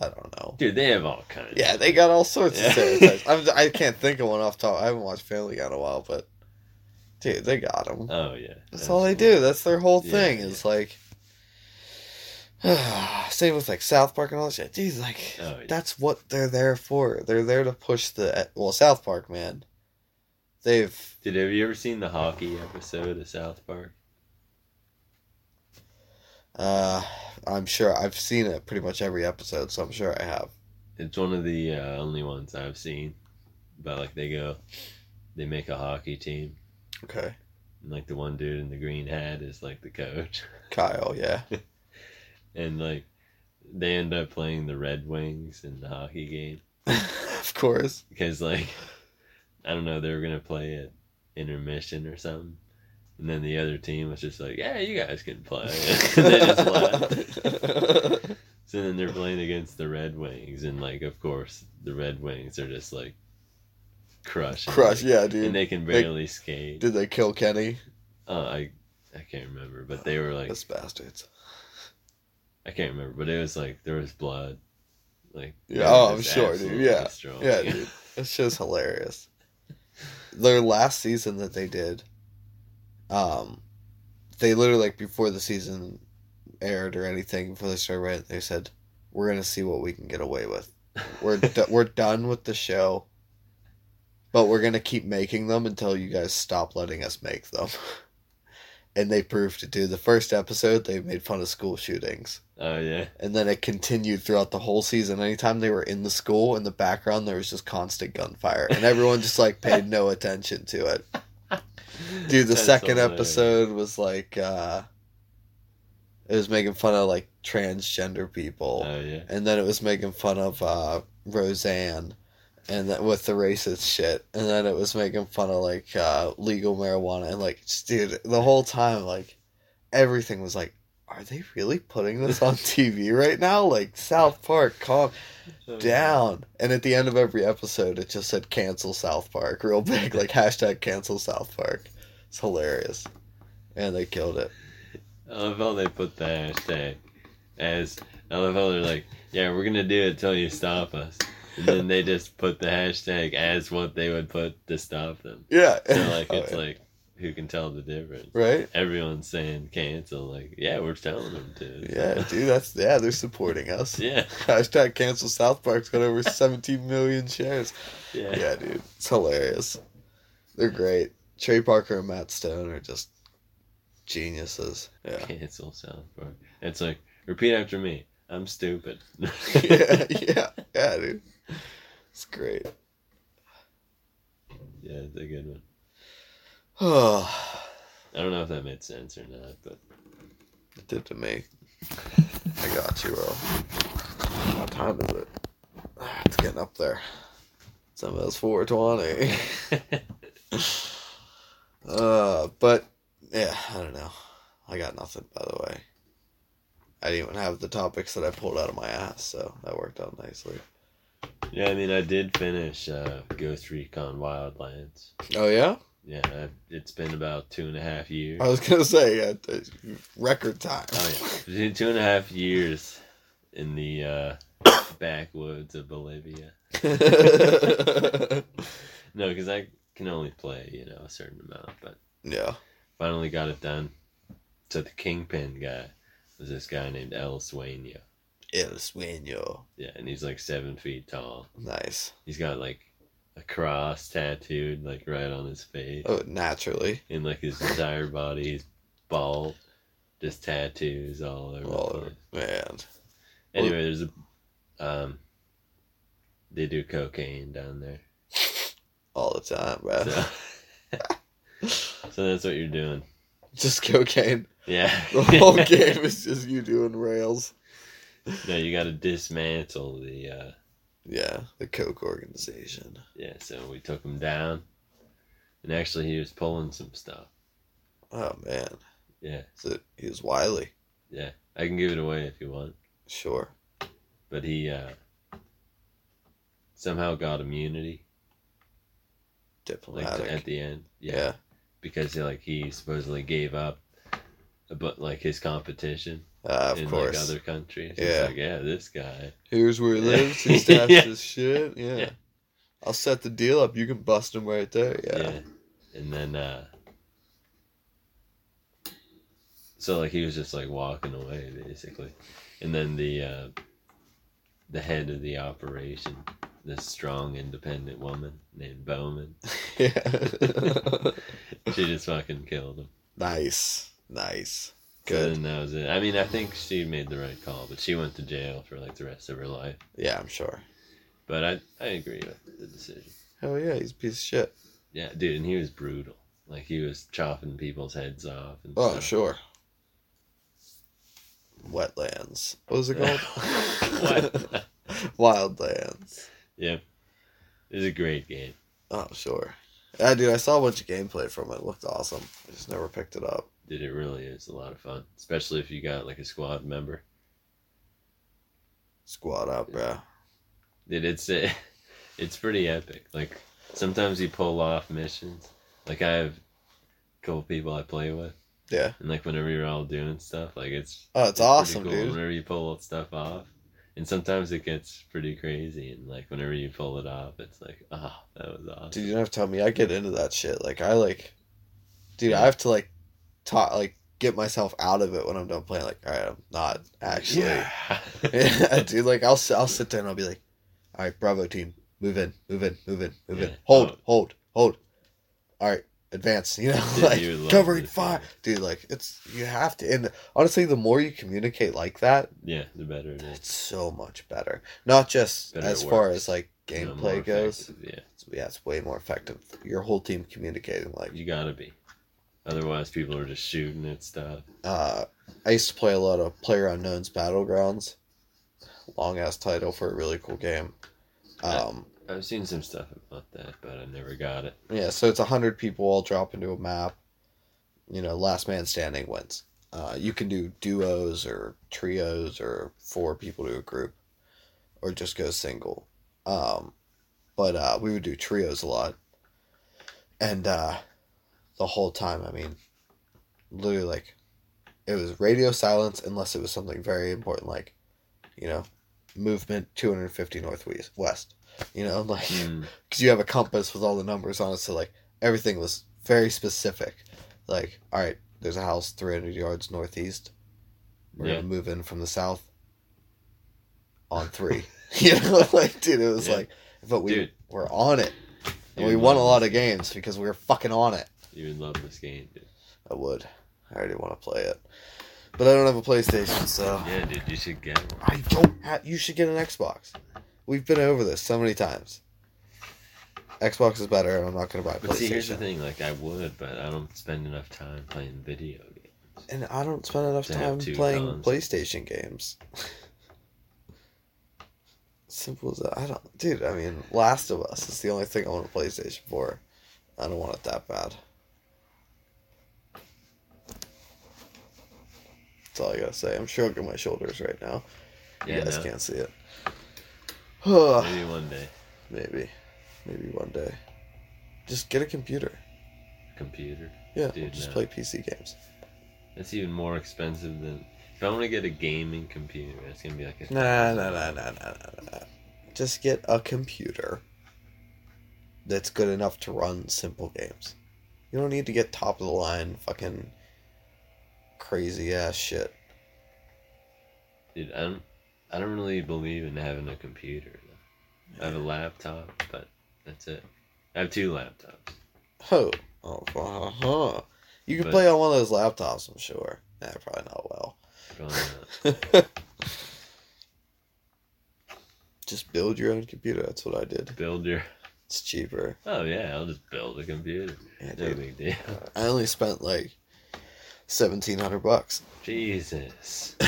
[SPEAKER 1] I don't know.
[SPEAKER 2] dude, they have all kinds.
[SPEAKER 1] Yeah, they got all sorts
[SPEAKER 2] Yeah.
[SPEAKER 1] of stereotypes. I'm, I can't think of one off top. I haven't watched Family Guy in a while, but dude, they got them.
[SPEAKER 2] Oh yeah.
[SPEAKER 1] That's all they
[SPEAKER 2] absolutely.
[SPEAKER 1] do. That's their whole thing.
[SPEAKER 2] yeah.
[SPEAKER 1] Is like, same with like South Park and all that shit. Dude, like
[SPEAKER 2] Oh, yeah.
[SPEAKER 1] that's what they're there for. They're there to push the well, South Park, man. They've
[SPEAKER 2] did. have you ever seen the hockey episode of South Park?
[SPEAKER 1] uh I'm sure I've seen it pretty much every episode, so I'm sure I have.
[SPEAKER 2] It's one of the uh, only ones I've seen. But like they go, they make a hockey team,
[SPEAKER 1] Okay.
[SPEAKER 2] and like the one dude in the green hat is like the coach,
[SPEAKER 1] Kyle, yeah.
[SPEAKER 2] and like they end up playing the Red Wings in the hockey game
[SPEAKER 1] of course.
[SPEAKER 2] because like I don't know they were gonna play at intermission or something, and then the other team was just like, yeah, you guys can play, and they just left. So then they're playing against the Red Wings, and like, of course, the Red Wings are just like crushing,
[SPEAKER 1] Crush,
[SPEAKER 2] like,
[SPEAKER 1] yeah, dude.
[SPEAKER 2] and they can barely skate.
[SPEAKER 1] Did they kill Kenny?
[SPEAKER 2] Oh, I, I can't remember, but they were like,
[SPEAKER 1] Those bastards.
[SPEAKER 2] I can't remember, but it was like there was blood, like
[SPEAKER 1] Yeah, oh, I'm sure, dude. Yeah.
[SPEAKER 2] destroying
[SPEAKER 1] Yeah, dude. It's just hilarious. Their last season that they did, um, they literally like before the season aired or anything before they started writing, they said, "We're gonna see what we can get away with. We're we're done with the show, but we're gonna keep making them until you guys stop letting us make them." And they proved to do. The first episode, they made fun of school shootings.
[SPEAKER 2] Oh yeah,
[SPEAKER 1] And then it continued throughout the whole season. Anytime they were in the school, in the background, there was just constant gunfire. And everyone just like paid no attention to it. Dude, the
[SPEAKER 2] That's
[SPEAKER 1] second
[SPEAKER 2] hilarious.
[SPEAKER 1] episode was like, uh, it was making fun of like transgender people.
[SPEAKER 2] oh yeah.
[SPEAKER 1] And then it was making fun of uh, Roseanne. And then with the racist shit. And then it was making fun of like uh, legal marijuana. And like, just, dude, the whole time, like, everything was like, are they really putting this on TV right now? Like South Park, calm oh, down. And at the end of every episode, it just said cancel South Park real big, like hashtag cancel South Park. It's hilarious. And they killed it.
[SPEAKER 2] I love how they put the hashtag as. I love how they're like, yeah, we're gonna do it till you stop us, and then they just put the hashtag as what they would put to stop them.
[SPEAKER 1] Yeah.
[SPEAKER 2] So like,
[SPEAKER 1] Oh,
[SPEAKER 2] it's
[SPEAKER 1] yeah.
[SPEAKER 2] like, who can tell the difference?
[SPEAKER 1] Right?
[SPEAKER 2] Everyone's saying cancel. Like, yeah, we're telling them to.
[SPEAKER 1] Yeah, dude, that's, yeah, they're supporting us.
[SPEAKER 2] Yeah.
[SPEAKER 1] Hashtag cancel South Park's got over 17 million shares.
[SPEAKER 2] Yeah.
[SPEAKER 1] Yeah, dude. It's hilarious. They're great. Trey Parker and Matt Stone are just geniuses. Yeah.
[SPEAKER 2] Cancel South Park. It's like repeat after me. I'm stupid.
[SPEAKER 1] yeah, yeah, yeah, dude. It's great.
[SPEAKER 2] Yeah, it's a good one. I don't know if that made sense or not, but
[SPEAKER 1] it did to me. I got you, bro. What time is it? Ah, It's getting up there. It's almost 420. uh, but, yeah, I don't know. I got nothing, by the way. I didn't even have the topics that I pulled out of my ass, so that worked out nicely.
[SPEAKER 2] yeah, I mean, I did finish uh, Ghost Recon Wildlands.
[SPEAKER 1] Oh, yeah?
[SPEAKER 2] Yeah, it's been about two and a half years.
[SPEAKER 1] I was going to say, yeah, record time.
[SPEAKER 2] Oh yeah, two and a half years in the uh, backwoods of Bolivia. No, because I can only play you know a certain amount, but
[SPEAKER 1] yeah.
[SPEAKER 2] finally got it done. So the kingpin guy was this guy named El Sueño.
[SPEAKER 1] El Sueño.
[SPEAKER 2] Yeah, and he's like seven feet tall.
[SPEAKER 1] Nice.
[SPEAKER 2] He's got like a cross tattooed like right on his face,
[SPEAKER 1] Oh, naturally.
[SPEAKER 2] and like his entire body. He's bald, just tattoos all over.
[SPEAKER 1] All over. Man.
[SPEAKER 2] Anyway, there's a um. They do cocaine down there.
[SPEAKER 1] All the time, bro.
[SPEAKER 2] So, so that's what you're doing.
[SPEAKER 1] Just cocaine.
[SPEAKER 2] Yeah.
[SPEAKER 1] The whole game is just you doing rails.
[SPEAKER 2] no, you got to dismantle the. uh
[SPEAKER 1] Yeah, the Coke organization.
[SPEAKER 2] Yeah, so we took him down, and actually he was pulling some stuff.
[SPEAKER 1] Oh man,
[SPEAKER 2] Yeah,
[SPEAKER 1] so he was wily.
[SPEAKER 2] yeah. I can give it away if you want,
[SPEAKER 1] Sure.
[SPEAKER 2] but he uh somehow got immunity like at the end. Yeah,
[SPEAKER 1] yeah.
[SPEAKER 2] because he, like he supposedly gave up, but like his competition
[SPEAKER 1] Uh, of
[SPEAKER 2] in
[SPEAKER 1] course.
[SPEAKER 2] like other countries.
[SPEAKER 1] Yeah.
[SPEAKER 2] Like yeah, this guy.
[SPEAKER 1] Here's where he lives. He stashes
[SPEAKER 2] Yeah.
[SPEAKER 1] his shit. Yeah.
[SPEAKER 2] Yeah.
[SPEAKER 1] I'll set the deal up. You can bust him right there. Yeah.
[SPEAKER 2] Yeah. And then uh so like he was just like walking away basically. And then the uh the head of the operation, this strong independent woman named Bowman,
[SPEAKER 1] Yeah.
[SPEAKER 2] she just fucking killed him.
[SPEAKER 1] nice. Nice. Good.
[SPEAKER 2] then that was it. I mean, I think she made the right call, but she went to jail for like the rest of her life.
[SPEAKER 1] Yeah, I'm sure.
[SPEAKER 2] But I I agree with the decision.
[SPEAKER 1] Hell yeah, he's a piece of shit.
[SPEAKER 2] Yeah, dude, and he was brutal. Like he was chopping people's heads off. And
[SPEAKER 1] Oh,
[SPEAKER 2] stuff.
[SPEAKER 1] sure. Wetlands. What was it called? Wildlands.
[SPEAKER 2] Yeah, it was a great game.
[SPEAKER 1] Oh, sure. Yeah, dude, I saw a bunch of gameplay from it. It looked awesome. I just never picked it up.
[SPEAKER 2] Dude, it really is a lot of fun, especially if you got like a squad member.
[SPEAKER 1] Squad up, bro.
[SPEAKER 2] Dude, it's it's pretty epic. Like sometimes you pull off missions. Like I have a couple people I play with,
[SPEAKER 1] Yeah.
[SPEAKER 2] and like whenever you're all doing stuff, like it's
[SPEAKER 1] Oh, it's,
[SPEAKER 2] pretty
[SPEAKER 1] awesome,
[SPEAKER 2] cool
[SPEAKER 1] dude.
[SPEAKER 2] Whenever you pull stuff off, and sometimes it gets pretty crazy, and like whenever you pull it off, it's like, oh, that was awesome.
[SPEAKER 1] Dude, you don't have to tell me. I get into that shit. Like, I like, dude, I have to like, talk, like, get myself out of it when I'm done playing. Like, all right, I'm not actually.
[SPEAKER 2] Yeah.
[SPEAKER 1] Yeah, dude. Like, I'll I'll sit there and I'll be like, all right, Bravo team, move in, move in, move in, move in, hold,
[SPEAKER 2] Oh.
[SPEAKER 1] hold, hold. All right, advance. You know,
[SPEAKER 2] Dude,
[SPEAKER 1] like
[SPEAKER 2] you
[SPEAKER 1] covering fire, dude. Like, it's you have to. And honestly, the more you communicate like that,
[SPEAKER 2] yeah, the better it is.
[SPEAKER 1] it's so much better. Not just
[SPEAKER 2] Better
[SPEAKER 1] as far as like gameplay goes.
[SPEAKER 2] Yeah,
[SPEAKER 1] It's- yeah, it's way more effective. Your whole team communicating like.
[SPEAKER 2] you gotta be. Otherwise, people are just shooting at stuff.
[SPEAKER 1] Uh, I used to play a lot of PlayerUnknown's Battlegrounds. Long ass title for a really cool game. Um,
[SPEAKER 2] I've seen some stuff about that, but I never got it.
[SPEAKER 1] yeah, so it's a hundred people all drop into a map. You know, last man standing wins. Uh, you can do duos or trios or four people to a group, or just go single. Um, but uh, we would do trios a lot, and uh, the whole time, I mean, literally like, it was radio silence unless it was something very important, like, you know, movement two hundred fifty northwest west. You know, like
[SPEAKER 2] Hmm.
[SPEAKER 1] because you have a compass with all the numbers on it, so like everything was very specific. Like, all right, there's a house 300 yards northeast. We're
[SPEAKER 2] Yeah.
[SPEAKER 1] gonna move in from the south on three. you know, like, dude, it was
[SPEAKER 2] Yeah.
[SPEAKER 1] like, but we
[SPEAKER 2] Dude.
[SPEAKER 1] were on it, and we won a lot of games because we were fucking on it.
[SPEAKER 2] You would love this game, dude.
[SPEAKER 1] I would. I already want to play it, but I don't have a PlayStation, so
[SPEAKER 2] Yeah, dude, you should get one.
[SPEAKER 1] I don't. Have, you should get an Xbox. We've been over this so many times. Xbox is better, and I'm not gonna buy a
[SPEAKER 2] But see, here's the thing: like, I would, but I don't spend enough time playing video games.
[SPEAKER 1] And I don't spend enough time playing
[SPEAKER 2] consoles.
[SPEAKER 1] PlayStation games. Simple as that. I don't, dude. I mean, Last of Us is the only thing I want a PlayStation for. I don't want it that bad. That's all I gotta say. I'm shrugging my shoulders right now.
[SPEAKER 2] Yeah,
[SPEAKER 1] you guys
[SPEAKER 2] no,
[SPEAKER 1] can't see it.
[SPEAKER 2] maybe one day.
[SPEAKER 1] maybe, maybe one day. Just get a computer.
[SPEAKER 2] Computer.
[SPEAKER 1] Yeah,
[SPEAKER 2] Dude,
[SPEAKER 1] just
[SPEAKER 2] no.
[SPEAKER 1] play PC games.
[SPEAKER 2] That's even more expensive than. If I want to get a gaming computer, it's gonna be like a.
[SPEAKER 1] Nah, nah, nah, nah, nah, nah, nah. Just get a computer that's good enough to run simple games. You don't need to get top of the line fucking crazy ass shit.
[SPEAKER 2] Dude, I don't. I don't really believe in having a computer. Though. I have a laptop, but that's it. I have two laptops.
[SPEAKER 1] Oh, oh, uh-huh. You can
[SPEAKER 2] But-
[SPEAKER 1] play on one of those laptops, I'm sure. Nah, probably not well.
[SPEAKER 2] Probably not.
[SPEAKER 1] Just build your own computer. That's what I did.
[SPEAKER 2] Build your.
[SPEAKER 1] It's cheaper.
[SPEAKER 2] Oh yeah, I'll just build a computer.
[SPEAKER 1] Yeah,
[SPEAKER 2] No big deal.
[SPEAKER 1] I only spent like seventeen hundred bucks.
[SPEAKER 2] Jesus.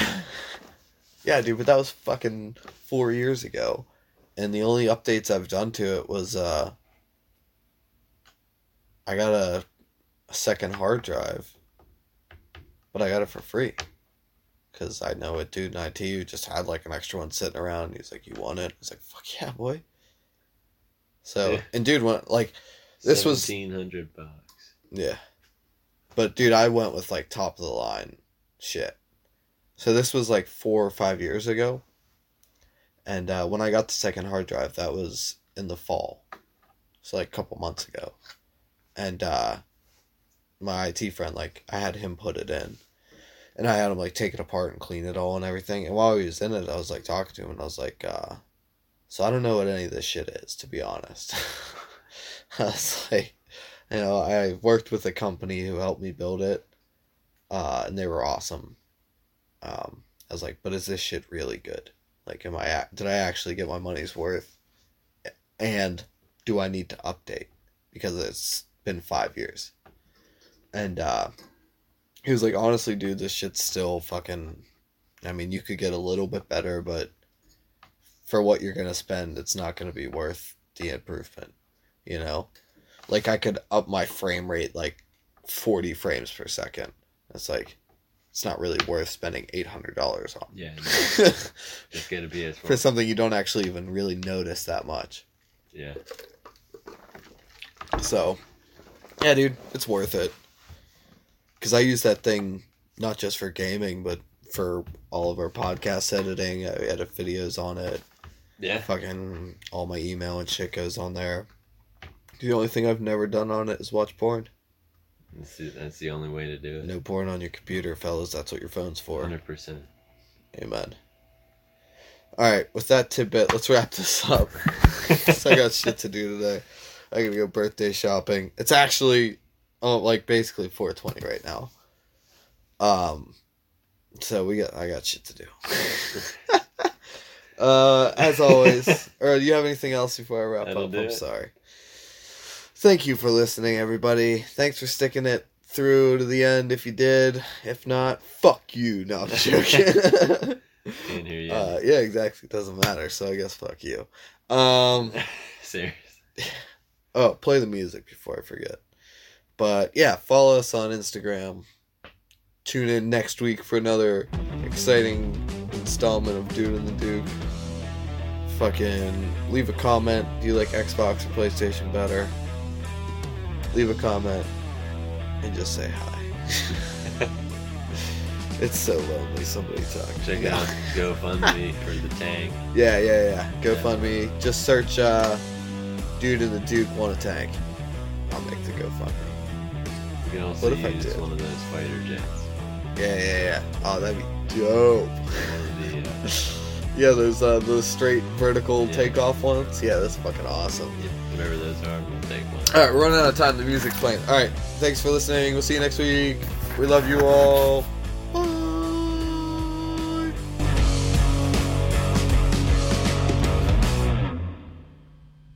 [SPEAKER 1] Yeah, dude, but that was fucking four years ago, and the only updates I've done to it was uh, I got a, a second hard drive, but I got it for free, cause I know a dude in IT who just had like an extra one sitting around. He's like, "You want it?" I was like, "Fuck yeah, boy." So
[SPEAKER 2] Yeah.
[SPEAKER 1] and dude went like, This was-
[SPEAKER 2] seventeen hundred bucks.
[SPEAKER 1] yeah, but dude, I went with like top of the line shit. So this was like four or five years ago. And uh, when I got the second hard drive, that was in the fall. So like a couple months ago. And uh, my IT friend, like, I had him put it in. And I had him like take it apart and clean it all and everything. And while he was in it, I was like talking to him and I was like, uh, so I don't know what any of this shit is, to be honest. I was like, you know, I worked with a company who helped me build it, uh, and they were awesome. Um, I was like, but is this shit really good? Like, am I did I actually get my money's worth? And do I need to update? Because it's been five years. And uh he was like, honestly, dude, this shit's still fucking I mean, you could get a little bit better, but for what you're gonna spend, it's not gonna be worth the improvement. You know? Like I could up my frame rate like forty frames per second. It's like it's not really worth spending eight hundred dollars on.
[SPEAKER 2] Yeah, no,
[SPEAKER 1] For
[SPEAKER 2] just get a PS4.
[SPEAKER 1] something you don't actually even really notice that much.
[SPEAKER 2] Yeah,
[SPEAKER 1] So, yeah, dude, it's worth it. Because I use that thing not just for gaming, but for all of our podcast editing. I edit videos on it.
[SPEAKER 2] yeah.
[SPEAKER 1] Fucking all my email and shit goes on there. The only thing I've never done on it is watch porn.
[SPEAKER 2] That's the, that's the only way to do it.
[SPEAKER 1] No porn on your computer, fellas. That's what your phone's for.
[SPEAKER 2] Hundred percent.
[SPEAKER 1] Amen. All right, with that tidbit, let's wrap this up. I got shit to do today. I gotta go birthday shopping. It's actually, oh, like basically 420 right now. Um, so we got, I got shit to do. uh, as always, or do you have anything else before I wrap
[SPEAKER 2] That'll
[SPEAKER 1] up? I'm
[SPEAKER 2] it.
[SPEAKER 1] sorry. Thank you for listening, everybody. Thanks for sticking it through to the end. If you did, if not, fuck you. No, I'm joking.
[SPEAKER 2] Can't hear you.
[SPEAKER 1] Uh, yeah, exactly. It doesn't matter. So I guess fuck you. Um,
[SPEAKER 2] Serious.
[SPEAKER 1] oh, play the music before I forget. But yeah, follow us on Instagram. Tune in next week for another exciting installment of Dude and the Duke. Fucking leave a comment. Do you like Xbox or PlayStation better? Leave a comment and just say hi. it's so lonely. Somebody talk.
[SPEAKER 2] Check
[SPEAKER 1] No.
[SPEAKER 2] out GoFundMe for the tank.
[SPEAKER 1] Yeah, yeah, yeah. GoFundMe. Just search uh, Dude and the Duke want a tank. I'll make the GoFundMe.
[SPEAKER 2] You can also
[SPEAKER 1] What if I
[SPEAKER 2] use one of those fighter jets.
[SPEAKER 1] Yeah, yeah, yeah. Oh, that'd be dope.
[SPEAKER 2] One of the, uh,
[SPEAKER 1] Yeah, those uh, those straight vertical
[SPEAKER 2] Yeah.
[SPEAKER 1] takeoff ones. Yeah, that's fucking awesome.
[SPEAKER 2] yeah, whatever those are, we'll take one.
[SPEAKER 1] All right, we're running out of time. The music's playing. All right, thanks for listening. We'll see you next week. We love you all.